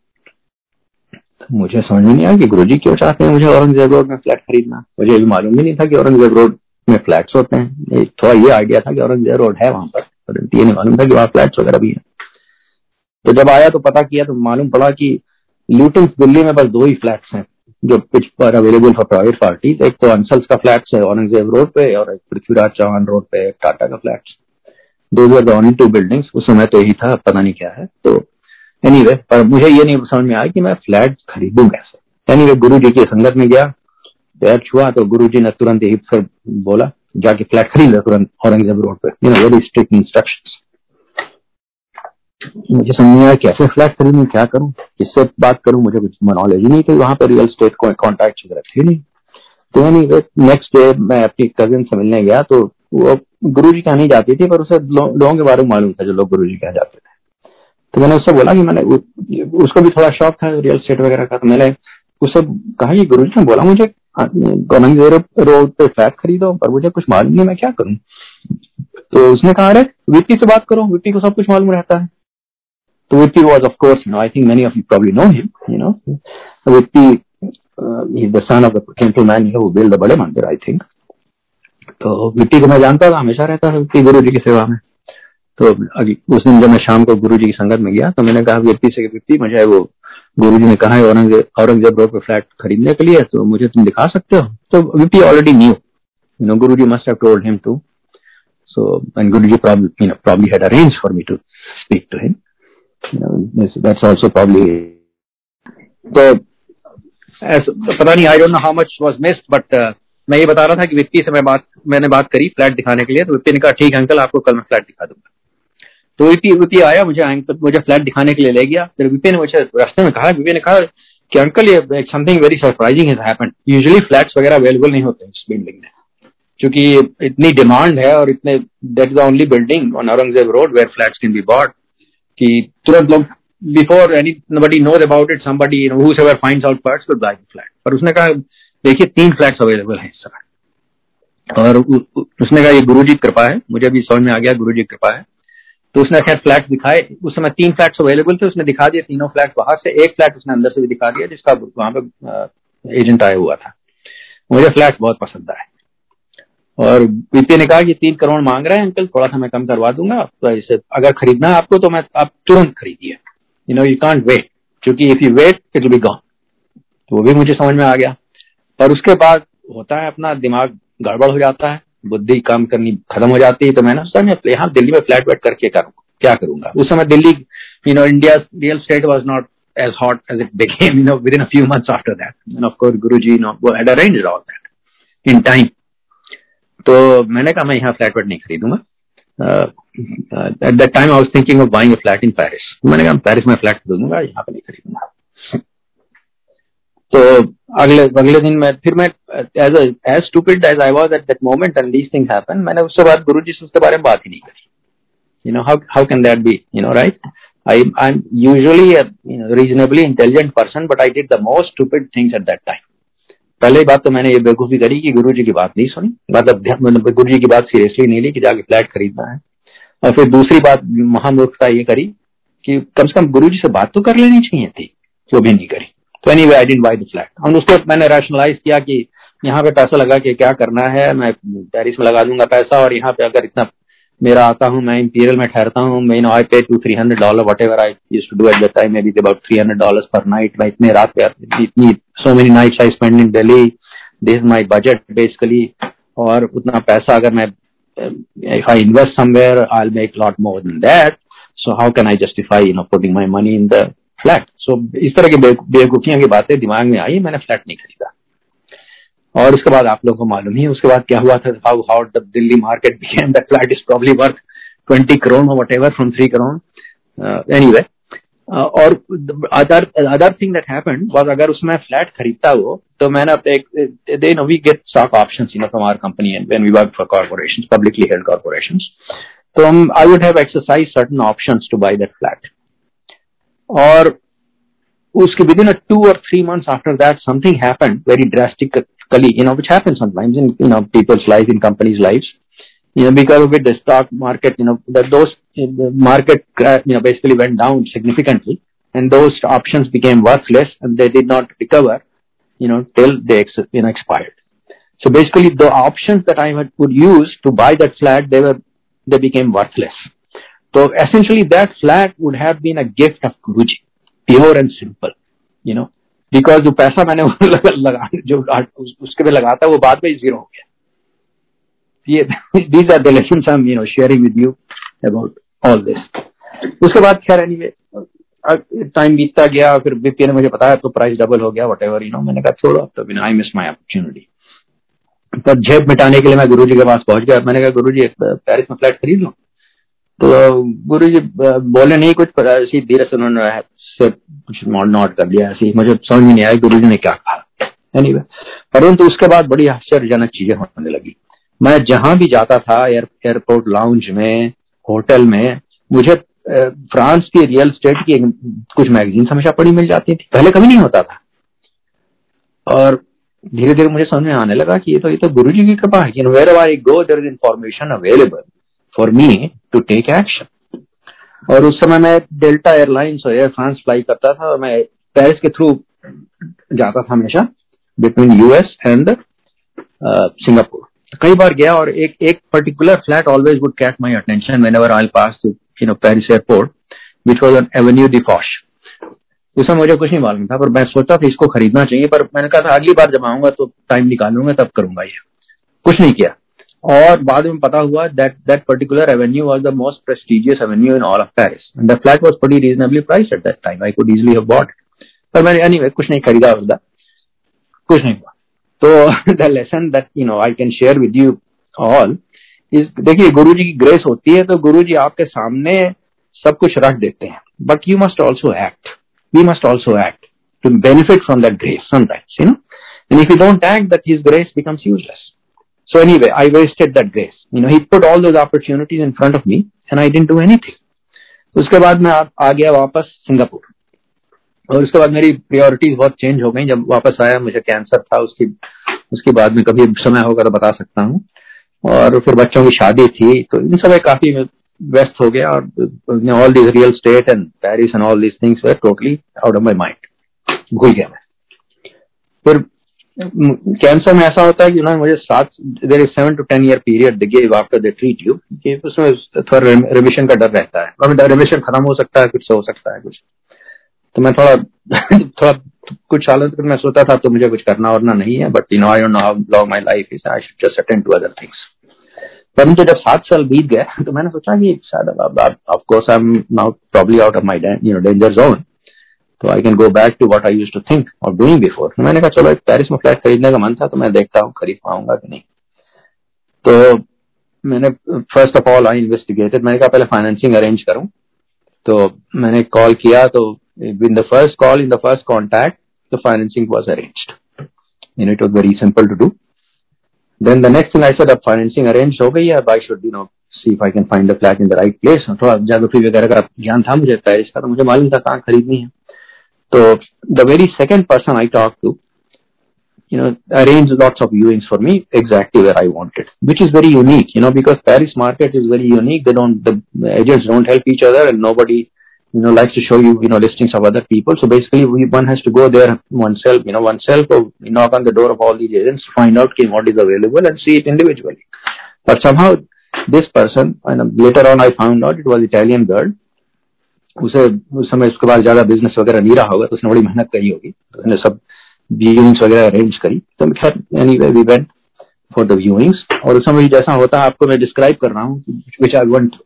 मुझे समझ में नहीं आया कि गुरु जी क्यों चाहते हैं मुझे औरंगज़ेब रोड में फ्लैट खरीदना। मुझे भी मालूम भी नहीं था कि औरंगज़ेब रोड में फ्लैट्स होते हैं। थोड़ा ये आइडिया था कि औरंगज़ेब रोड है वहाँ पर ये नहीं मालूम था कि वहाँ फ्लैट्स वगैरह भी है। तो जब आया तो पता किया तो मालूम पड़ा कि लूटिंग दिल्ली में बस दो ही फ्लैट्स हैं, जो पिच पर अवेलेबल फॉर प्राइवेट पार्टी एक तो अंसल्स का फ्लैट्स है औरंगज़ेब रोड पे और एक पृथ्वीराज चौहान रोड पे टाटा का फ्लैट्स। दो are the only two buildings उस समय तो यही था, पता नहीं क्या है। तो एनी anyway, पर मुझे ये नहीं समझ में आया कि मैं फ्लैट खरीदू कैसे? एनी वे गुरु जी की संगत में गया पैर छुआ तो गुरु जी ने तुरंत यही फिर बोला जाके फ्लैट खरीद लिया तुरंत औरंगज़ेब रोड पे. You know very strict instruction मुझे समझ नहीं आया कैसे फ्लैट खरीदूं क्या करूँ किससे बात करूँ मुझे कुछ नॉलेज ही नहीं थी वहाँ पे रियल स्टेट को कॉन्टैक्ट वगैरह थे नहीं। तो यानी नेक्स्ट डे मैं अपनी कजिन से मिलने गया तो वो गुरु जी कहा नहीं जाती थी पर उसे लोगों के बारे में मालूम था जो लोग गुरु जी कहा जाते थे। तो मैंने उससे बोला कि मैंने उसको भी थोड़ा शौक था रियल स्टेट वगैरह का तो मैंने उससे कहा कि गुरु ने बोला मुझे औरंगज़ेब रोड पे फ्लैट खरीदो, पर मुझे कुछ मालूम नहीं, मैं क्या करूँ? तो उसने कहा, अरे विपी से बात करो विपी को सब कुछ मालूम रहता है। तो VP was of course no I think many of you probably know him you know VP is the son of the temple man who build the बड़े मंदिर आई थिंक तो विपी को मैं जानता था, हमेशा रहता था विपी गुरु जी की सेवा में। तो उस दिन जब मैं शाम को गुरु जी की संगत में गया तो मैंने कहा विपी से विपी मुझे वो गुरु जी ने कहा औरंगज़ेब रोड पे फ्लैट खरीदने के लिए तो मुझे तुम दिखा सकते हो? तो VP already knew you know Guru ji must told him to so and Guruji probably you know probably had arranged for me to speak to him. You know this, that's also probably तो as, पता नहीं I don't know how much was missed but मैं ये बता रहा था कि विप्पी से मैं बात मैंने बात करी फ्लैट दिखाने के लिए तो विप्पी ने कहा ठीक है अंकल आपको कल मैं फ्लैट दिखा दूँगा। तो वीपी वीपी आया, मुझे तो मुझे फ्लैट दिखाने के लिए ले गया। फिर वीपी ने मुझे रास्ते में कहा वीपी ने कहा कि अंकल ये something very surprising has happened usually flats वगैरह अवेलेबल नहीं होते इस बिल्डिंग में। क्योंकि इतनी डिमांड है और इतने that is only building on Aurangzeb road where flats can be bought कि तुरंत लोग before any nobody knows about it somebody whoever finds out flats will buy flat पर उसने कहा, देखिए, तीन फ्लैट्स अवेलेबल हैं इस और उसने कहा, ये गुरुजी कृपा है, मुझे भी समझ में आ गया, गुरुजी कृपा है। तो उसने खैर फ्लैट दिखाए। उस समय तीन फ्लैट्स अवेलेबल थे, उसने दिखा दिया तीनों फ्लैट बाहर से। एक फ्लैट उसने अंदर से भी दिखा दिया, जिसका वहाँ पे एजेंट आया हुआ था। मुझे फ्लैट बहुत पसंद आए। और बीपी ने कहा कि तीन करोड़ मांग रहे हैं अंकल, थोड़ा सा मैं कम करवा दूँगा। तो इसे अगर खरीदना है आपको तो मैं, आप तुरंत खरीदिए। You know you can't wait क्योंकि if you wait it be gone तो वो भी मुझे समझ में आ गया। पर उसके बाद होता है अपना दिमाग गड़बड़ हो जाता है। बुद्धि काम करनी खत्म हो जाती है तो मैंने सोचा मैं यहाँ दिल्ली में फ्लैट वेट करके करूँ क्या करूँगा उस समय Delhi you know India real estate was not as hot as it became, you know, within a few months after that. And of course, Guruji, you know, had arranged all that in time. तो मैंने कहा मैं यहाँ flat wait नहीं खरीदूँगा at that time I was thinking of buying flat in Paris मैंने कहा Paris में flat खरीदूँगा यहाँ पे नहीं खरीदूँगा तो अगले अगले दिन मैं, फिर मैं as as stupid as I was at that moment and these things happen मैंने उसके बाद गुरु जी से उसके बारे में बात ही नहीं करी। How how can that be? You know, right? I, i'm usually a, you know, reasonably intelligent person, but i did the most stupid things at that time. पहले बात तो मैंने ये बेवकूफ़ी करी कि गुरु जी की बात नहीं सुनी। मतलब मतलब गुरु जी की बात सीरियसली नहीं ली कि जाके फ्लैट खरीदना है। और फिर दूसरी बात महामूर्खता ये करी कि कम से कम गुरु जी से बात तो कर लेनी चाहिए थी वो भी नहीं करी। तो anyway I didn't buy the flat और उसको मैंने रैशनलाइज किया कि यहाँ पे पैसा लगा के क्या करना है मैं पेरिस में लगा दूँगा पैसा और यहाँ पे अगर इतना मेरा आता हूँ मैं इंपीरियल में ठहरता हूँ मैं I pay two three hundred dollar whatever I used to do at the time maybe about three hundred dollar per night मैं इतने रात पे इतनी so many nights I spend in Delhi this my budget basically और उतना पैसा अगर मैं I invest somewhere, I'll make a lot more than that. So how can I justify, you know, putting my money in the flat. So इस तरह की बेवकूफियाँ की बातें दिमाग में आई, मैंने फ्लैट नहीं खरीदा। और उसके बाद आप लोगों को मालूम ही उसके बाद क्या हुआ था? How the Delhi market became the flat is probably worth twenty crore whatever from three crore anyway और other other thing that happened was अगर उसमें फ्लैट खरीदता हो तो मैंने एक they know we get stock options you know from our company and when we work for corporations publicly held corporations तो I would have exercise certain options to buy that flat or within a two or three months after that, something happened very drastically, you know, which happens sometimes in, you know, people's lives, in companies' lives, you know, because of it, the stock market, you know, that those market, uh, you know, basically went down significantly and those options became worthless and they did not recover, you know, till they, ex- you know, expired. So basically the options that I would use to buy that flat, they were, they became worthless. So essentially that flat would have been a gift of Guruji, pure and simple, you know, because जो पैसा मैंने लगा जो उसके पे लगा था वो बाद में ज़ीरो हो गया। ये these are the lessons I'm you know sharing with you about all this. उसके बाद खैर एनीवे टाइम बीतता गया फिर वित्तीय ने मुझे बताया तो प्राइस डबल हो गया वट एवर यू नो मैंने कहा छोड़ो तो बिना आई मिस माई अपॉर्चुनिटी पर झेप मिटाने के लिए मैं गुरुजी के पास पहुँच गया। मैंने कहा गुरुजी पेरिस में फ्लैट खरीद लो? तो गुरु जी बोले नहीं कुछ पर ऐसी धीरे से उन्होंने कुछ नोट कर दिया ऐसी मुझे समझ में नहीं आया गुरु जी ने क्या कहा? Anyway, परंतु उसके बाद बड़ी आश्चर्यजनक चीज़ें होने लगी। मैं जहाँ भी जाता था एयर, एयरपोर्ट लाउंज में होटल में मुझे फ्रांस की रियल स्टेट की कुछ मैगजीन हमेशा पढ़ी मिल जाती थी। पहले कभी नहीं होता था। और धीरे धीरे मुझे समझ में आने लगा कि ये तो ये तो गुरु जी की कृपा है। Where I go there is information available for me to take action और उस समय मैं डेल्टा एयरलाइंस और एयर फ्रांस फ्लाई करता था और मैं पेरिस के थ्रू जाता था हमेशा बिटवीन यूएस एंड सिंगापुर। कई बार गया और एक एक particular flat always would catch my attention whenever I pass you know Paris airport which was an avenue de Foch उसमें मुझे कुछ नहीं मालूम था, पर मैं सोचता था इसको खरीदना चाहिए, पर मैंने कहा था, अगली बार जब आऊँगा तो टाइम निकालूँगा, तब करूँगा ये। कुछ नहीं किया। और बाद में पता हुआ that that particular avenue was the most prestigious avenue in all of Paris and the flat was pretty reasonably price at that time I could easily have bought पर मैंने एनीवे कुछ नहीं खरीदा उसका कुछ नहीं हुआ। तो the lesson that you know I can share with you all इस देखिए, गुरु की ग्रेस होती है तो गुरु आपके सामने सब कुछ रख देते हैं। But you must also act we must also act to benefit from that grace sometimes you know and if you don't act that his grace becomes useless So anyway, I wasted that grace. You know, he put all those opportunities in front of me and I didn't do anything. उसके बाद मैं आ गया वापस Singapore. और उसके बाद मेरी priorities बहुत चेंज हो गई। जब वापस आया मुझे कैंसर था उसकी उसके बाद में कभी समय होगा तो बता सकता हूँ। और फिर बच्चों की शादी थी तो इन सब काफ़ी व्यस्त हो गया और all this real estate and Paris and all this things were totally out of my mind भूल गया मैं। फिर कैंसर में ऐसा होता है कि उन्होंने मुझे सात there is seven to ten year period they give after they treat you कि उसमें थोड़ा रिमिशन का डर रहता है। और रिमिशन खत्म हो सकता है, कुछ हो सकता है, कुछ। तो मैं थोड़ा थोड़ा कुछ सालों तक मैं सोचा था तो मुझे कुछ करना वरना नहीं है but you know I don't know how long my life is I should just attend to other things परंतु जब सात साल बीत गए तो मैंने सोचा कि शायद of course I am now probably out of my you know danger zone तो I can go back to what I used to think और डूइंग बिफोर मैंने कहा, चलो, एक पेरिस में फ्लैट खरीदने का मन था तो मैं देखता हूँ, खरीद पाऊँगा कि नहीं. तो मैंने first of all I investigated मैंने कहा, पहले फाइनेंसिंग अरेंज करूँ. तो मैंने कॉल किया तो in the first call in the first contact the financing was arranged in it was very simple to do then the next thing I said अब financing arrange हो गई है I should you know see if I can find the flat in the right place थोड़ा geography वगैरह का ज्ञान था मुझे, पेरिस का तो मुझे मालूम था कहाँ खरीदनी है। So the very second person I talked to, you know, arranged lots of viewings for me exactly where I wanted, which is very unique, you know, because Paris market is very unique. They don't, the agents don't help each other and nobody, you know, likes to show you, you know, listings of other people. So basically we, one has to go there oneself, you know, oneself or knock on the door of all these agents find out what is available and see it individually. But somehow this person, and later on I found out it was Italian girl, उसे उस समय उसके बाद ज़्यादा business वगैरह नहीं रहा होगा तो उसने बड़ी मेहनत करी होगी। तो उसने सब व्यूइंग्स वगैरह अरेंज करी। तो खैर anyway we went for the viewings और उस समय जैसा होता है आपको मैं डिस्क्राइब कर रहा हूँ विच आई वॉन्ट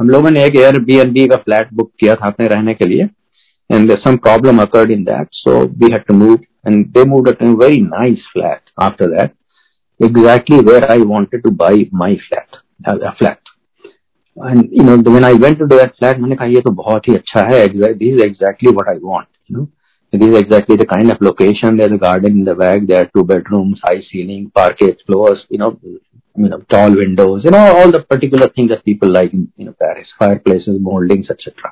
हम लोगों ने एक एयर बी एन बी का फ्लैट बुक किया था अपने रहने के लिए and some problem occurred in that so we had to move and they move a very nice flat after that where I wanted to buy my flat, a flat. and you know when I went into that flat मैंने कहा ये तो बहुत ही अच्छा है this is exactly what I want you know this is exactly the kind of location there's a garden in the back there are two bedrooms high ceiling parquet floors you know you know tall windows you know all the particular things that people like in you know Paris fireplaces moldings etc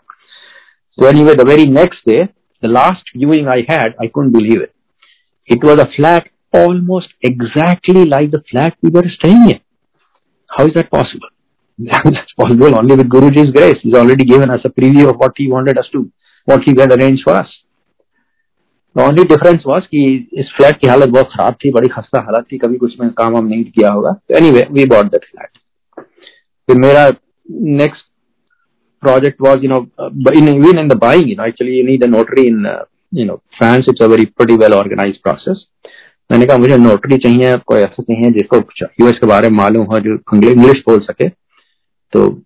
so anyway the very next day the last viewing I had I couldn't believe it it was a flat almost exactly like the flat we were staying in how is that possible That's possible only with Guruji's grace. He's already given us a preview of what he wanted us to, what he had arranged for us. The only difference was कि इस flat की हालत बहुत खराब थी बड़ी खस्ता हालत थी कभी कुछ में काम हम नहीं किया होगा anyway we bought that flat फिर मेरा next project was, you know, in, even in the buying, you know, actually you need a notary in, uh, you know, France, it's a very pretty well organized process. मैंने कहा मुझे notary चाहिए कोई ऐसा चाहिए जिसको यूएस के बारे में मालूम हो जो इंग्लिश बोल सके So,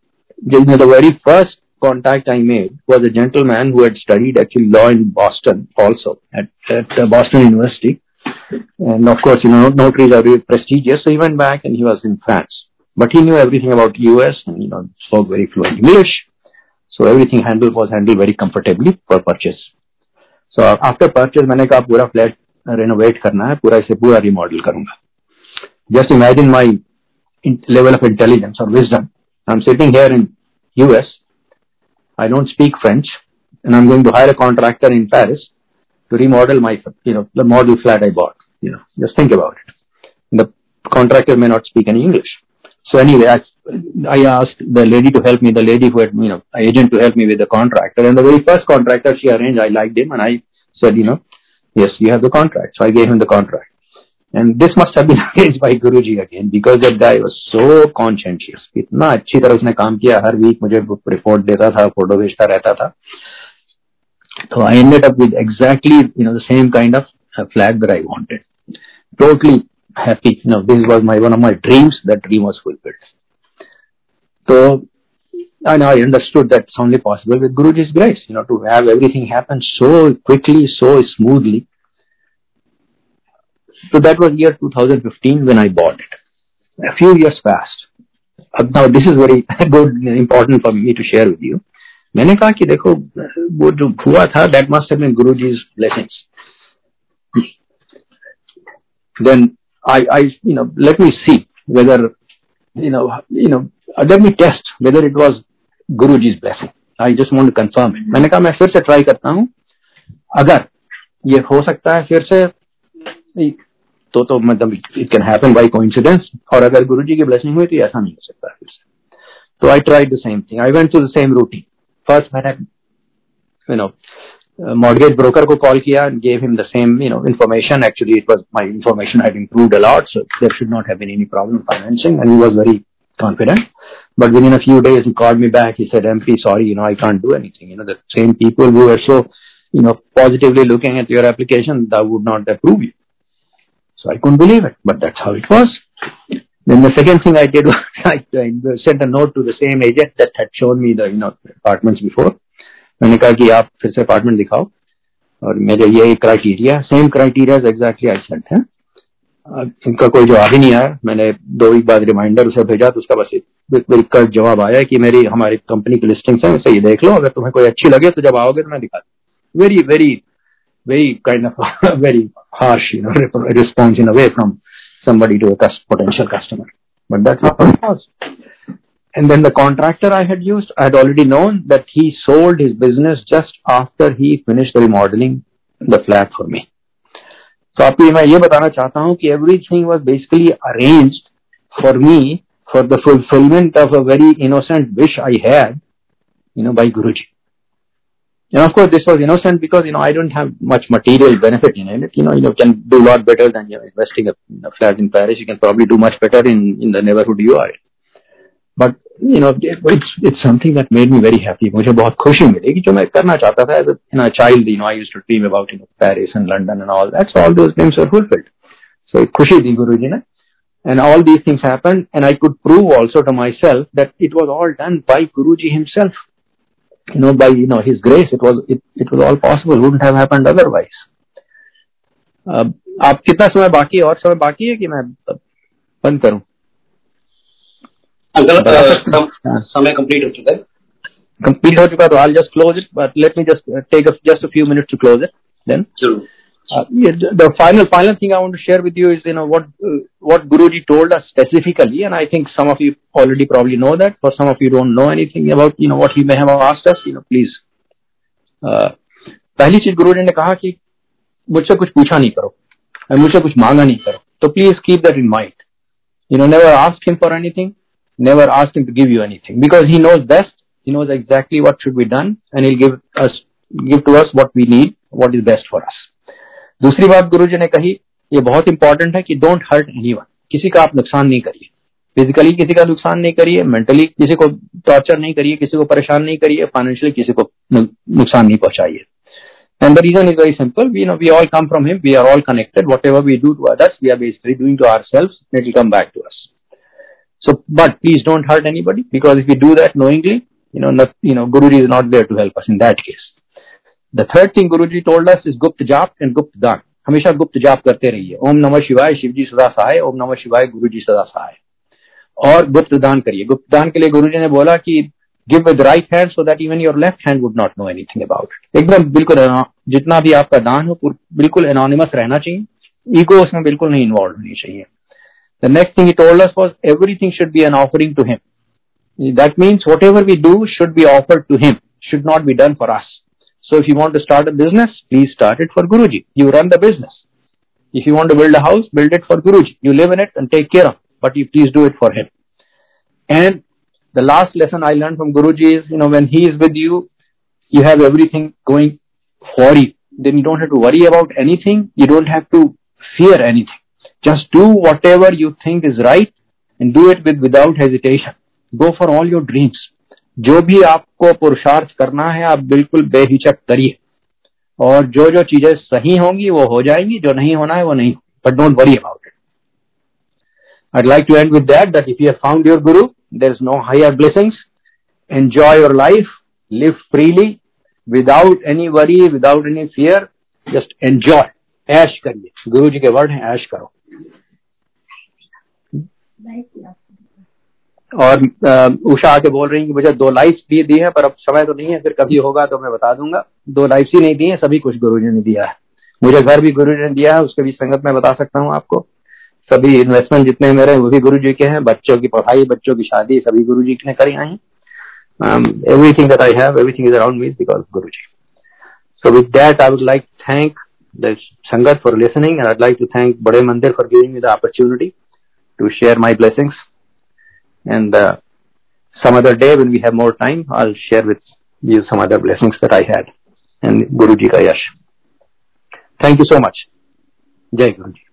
the very first contact I made was a gentleman who had studied actually law in Boston also at, at uh, Boston University. And of course, you know, notaries are very prestigious. So he went back and he was in France. but he knew everything about US and you know spoke very fluent English. So everything handled was handled very comfortably for purchase. So after purchase मैंने कहा पूरा flat renovate करना है पूरा इसे पूरा remodel करूंगा Just imagine my level of intelligence or wisdom. I'm sitting here in US. I don't speak French, and I'm going to hire a contractor in Paris to remodel my, you know, the model flat I bought. You know, just think about it. The contractor may not speak any English. So anyway, I, I asked the lady to help me, the lady who had, you know, agent to help me with the contractor. And the very first contractor she arranged, I liked him and I said, you know, yes, you have the contract. So I gave him the contract. And this must have been arranged by Guruji again because that guy was so conscientious. इतना अच्छी तरह उसने काम किया हर week मुझे report देता था फोटो भेजता रहता था So I ended up with exactly, you know, the same kind of flat that I wanted. Totally happy. You know, this was my one of my dreams. That dream was fulfilled. So, and I understood that's only possible with Guruji's grace. You know, to have everything happen so quickly, so smoothly. So that was year 2015 when I bought it. A few years passed. Now this is very good, important for me to share with you. मैंने कहा कि देखो वो जो हुआ था that must have been गुरुजी's blessings then I, I, you know, let me see whether, you know, you know, let me test whether it was Guruji's blessing. I just want to confirm it. मैंने कहा मैं फिर से try करता हूँ अगर ये हो सकता है फिर से तो तो मतलब it can happen by coincidence और अगर गुरुजी की ब्लेसिंग हुई तो ऐसा नहीं हो सकता फिर से तो I tried the same thing I went to the same routine first मैंने यू नो mortgage broker को call किया and gave him the same you know information actually it was my information had improved a lot so there should not have been any problem financing and he was very confident but within a few days he called me back he said MP sorry you know I can't do anything you know the same people who were so you know positively looking at your application that would not approve you So I couldn't believe it, but that's how it was. Then the second thing I did was I sent a note to the same agent that had shown me the, you know, apartments before. मैंने कहा कि आप फिर से apartment दिखाओ। और मेरे ये criteria same criteria exactly I sent है। इनका कोई जवाब ही नहीं आया। मैंने दो एक बार रिमाइंडर उसे भेजा तो उसका बस एक कट जवाब आया कि मेरी, हमारी कंपनी की लिस्टिंग्स है, उसे ये देख लो। अगर तुम्हें कोई अच्छी लगे तो जब आओगे तो मैं दिखा very very Very very kind of very harsh you know response in a way from somebody to a potential customer. But that's not what it was. And then the contractor I had used, I had already known that he sold his business just after he finished remodeling the flat for me. So आपको मैं ये बताना चाहता हूँ कि everything was basically arranged for me for the fulfillment of a very innocent wish I had, you know, by Guruji. And of course, this was innocent because, you know, I don't have much material benefit in it. You know, you know, can do a lot better than you know, investing a, a flat in Paris. You can probably do much better in, in the neighborhood you are in. But, you know, it's, it's something that made me very happy. मुझे बहुत खुशी मिली कि जो मैं करना चाहता था as a you know, child, you know, I used to dream about, you know, Paris and London and all that. So all those dreams were fulfilled. So खुशी दी गुरुजी ने. And all these things happened and I could prove also to myself that it was all done by Guruji himself You know, by you know His grace, it was it, it was all possible. Wouldn't have happened otherwise. Uh, आप कितना समय बाकी है? और समय बाकी है कि मैं बंद करूँ? अंकल समय कंप्लीट हो चुका है। कंप्लीट हो चुका तो I just close it but let me just take just a few minutes to close it then ज़रूर। Uh, yeah, the final final thing I want to share with you is you know what uh, what Guruji told us specifically, and I think some of you already probably know that. For some of you don't know anything about you know what he may have asked us. You know, please. Uh, पहली चीज गुरु जी ने कहा कि मुझसे कुछ पूछा नहीं करो और मुझसे कुछ मांगा नहीं करो तो please keep that in mind you know never ask him for anything never ask him to give you anything because he knows best he knows exactly what should be done and he'll give us give to us what we need what is best for us दूसरी बात गुरु जी ने कही, ये बहुत important है कि don't hurt anyone किसी का आप नुकसान नहीं करिए. फिजिकली किसी का नुकसान नहीं करिए मेंटली किसी को टॉर्चर नहीं करिए, किसी को परेशान नहीं करिए फाइनेंशियली किसी को नुकसान नहीं पहुंचाइए. And the reason is very simple we know we all come from him we are all connected whatever we do to others we are basically doing to our self it come back to us so but please don't hurt anybody because if you do that knowingly you know no Guru is not there to help us in that case the third thing Guru ji told us is गुप्त जाप and गुप्त दान हमेशा गुप्त जाप करते रहिए। ओम नमः शिवाय शिव जी सदा सहाय, ओम नमः शिवाय गुरु जी सदा सहाय। और गुप्त दान करिए। गुप्त दान के लिए गुरु जी ने बोला कि give with right hand so that even your left hand would not know anything about एकदम बिल्कुल जितना भी आपका दान हो बिल्कुल एनोनिमस रहना चाहिए। ईगो उसमें बिल्कुल नहीं इन्वॉल्व होनी चाहिए। The next thing told us was everything should be an offering to him that means whatever we do should be offered to him should not be done for us. So if you want to start a business, please start it for Guruji. You run the business. If you want to build a house, build it for Guruji. You live in it and take care of it, but you please do it for him. And the last lesson I learned from Guruji is, you know, when he is with you, you have everything going for you. Then you don't have to worry about anything. You don't have to fear anything. Just do whatever you think is right and do it with without hesitation. Go for all your dreams. जो भी आपको पुरुषार्थ करना है, आप बिल्कुल बेहिचक करिए। और जो जो चीज़ें सही होंगी, वो हो जाएँगी, जो नहीं होना है, वो नहीं होगी but don't worry about it I like to end with that that if you found your Guru there is no higher blessings enjoy your life live freely without any worry without any fear just enjoy ऐश करिए गुरु जी के word है ऐश करो Thank you. और उषा आके बोल रही कि मुझे दो लाइफ भी दी है, पर अब समय तो नहीं है, फिर कभी होगा तो मैं बता दूँगा। दो लाइफ ही नहीं दी है, सभी कुछ गुरु ने दिया है। मुझे घर भी गुरु ने दिया है, उसके भी संगत में बता सकता हूँ आपको। सभी इन्वेस्टमेंट जितने मेरे वो भी गुरु जी के हैं। बच्चों की पढ़ाई, बच्चों की शादी, सभी गुरु जी ने करी आई। Everything that I have everything is around me because Guru ji so with that I would like thank the sangat for listening and I like to thank Bade Mandir for giving me the opportunity to share my blessings And uh, some other day when we have more time, I'll share with you some other blessings that I had and Guruji ka yash. Thank you so much. Jai Guruji.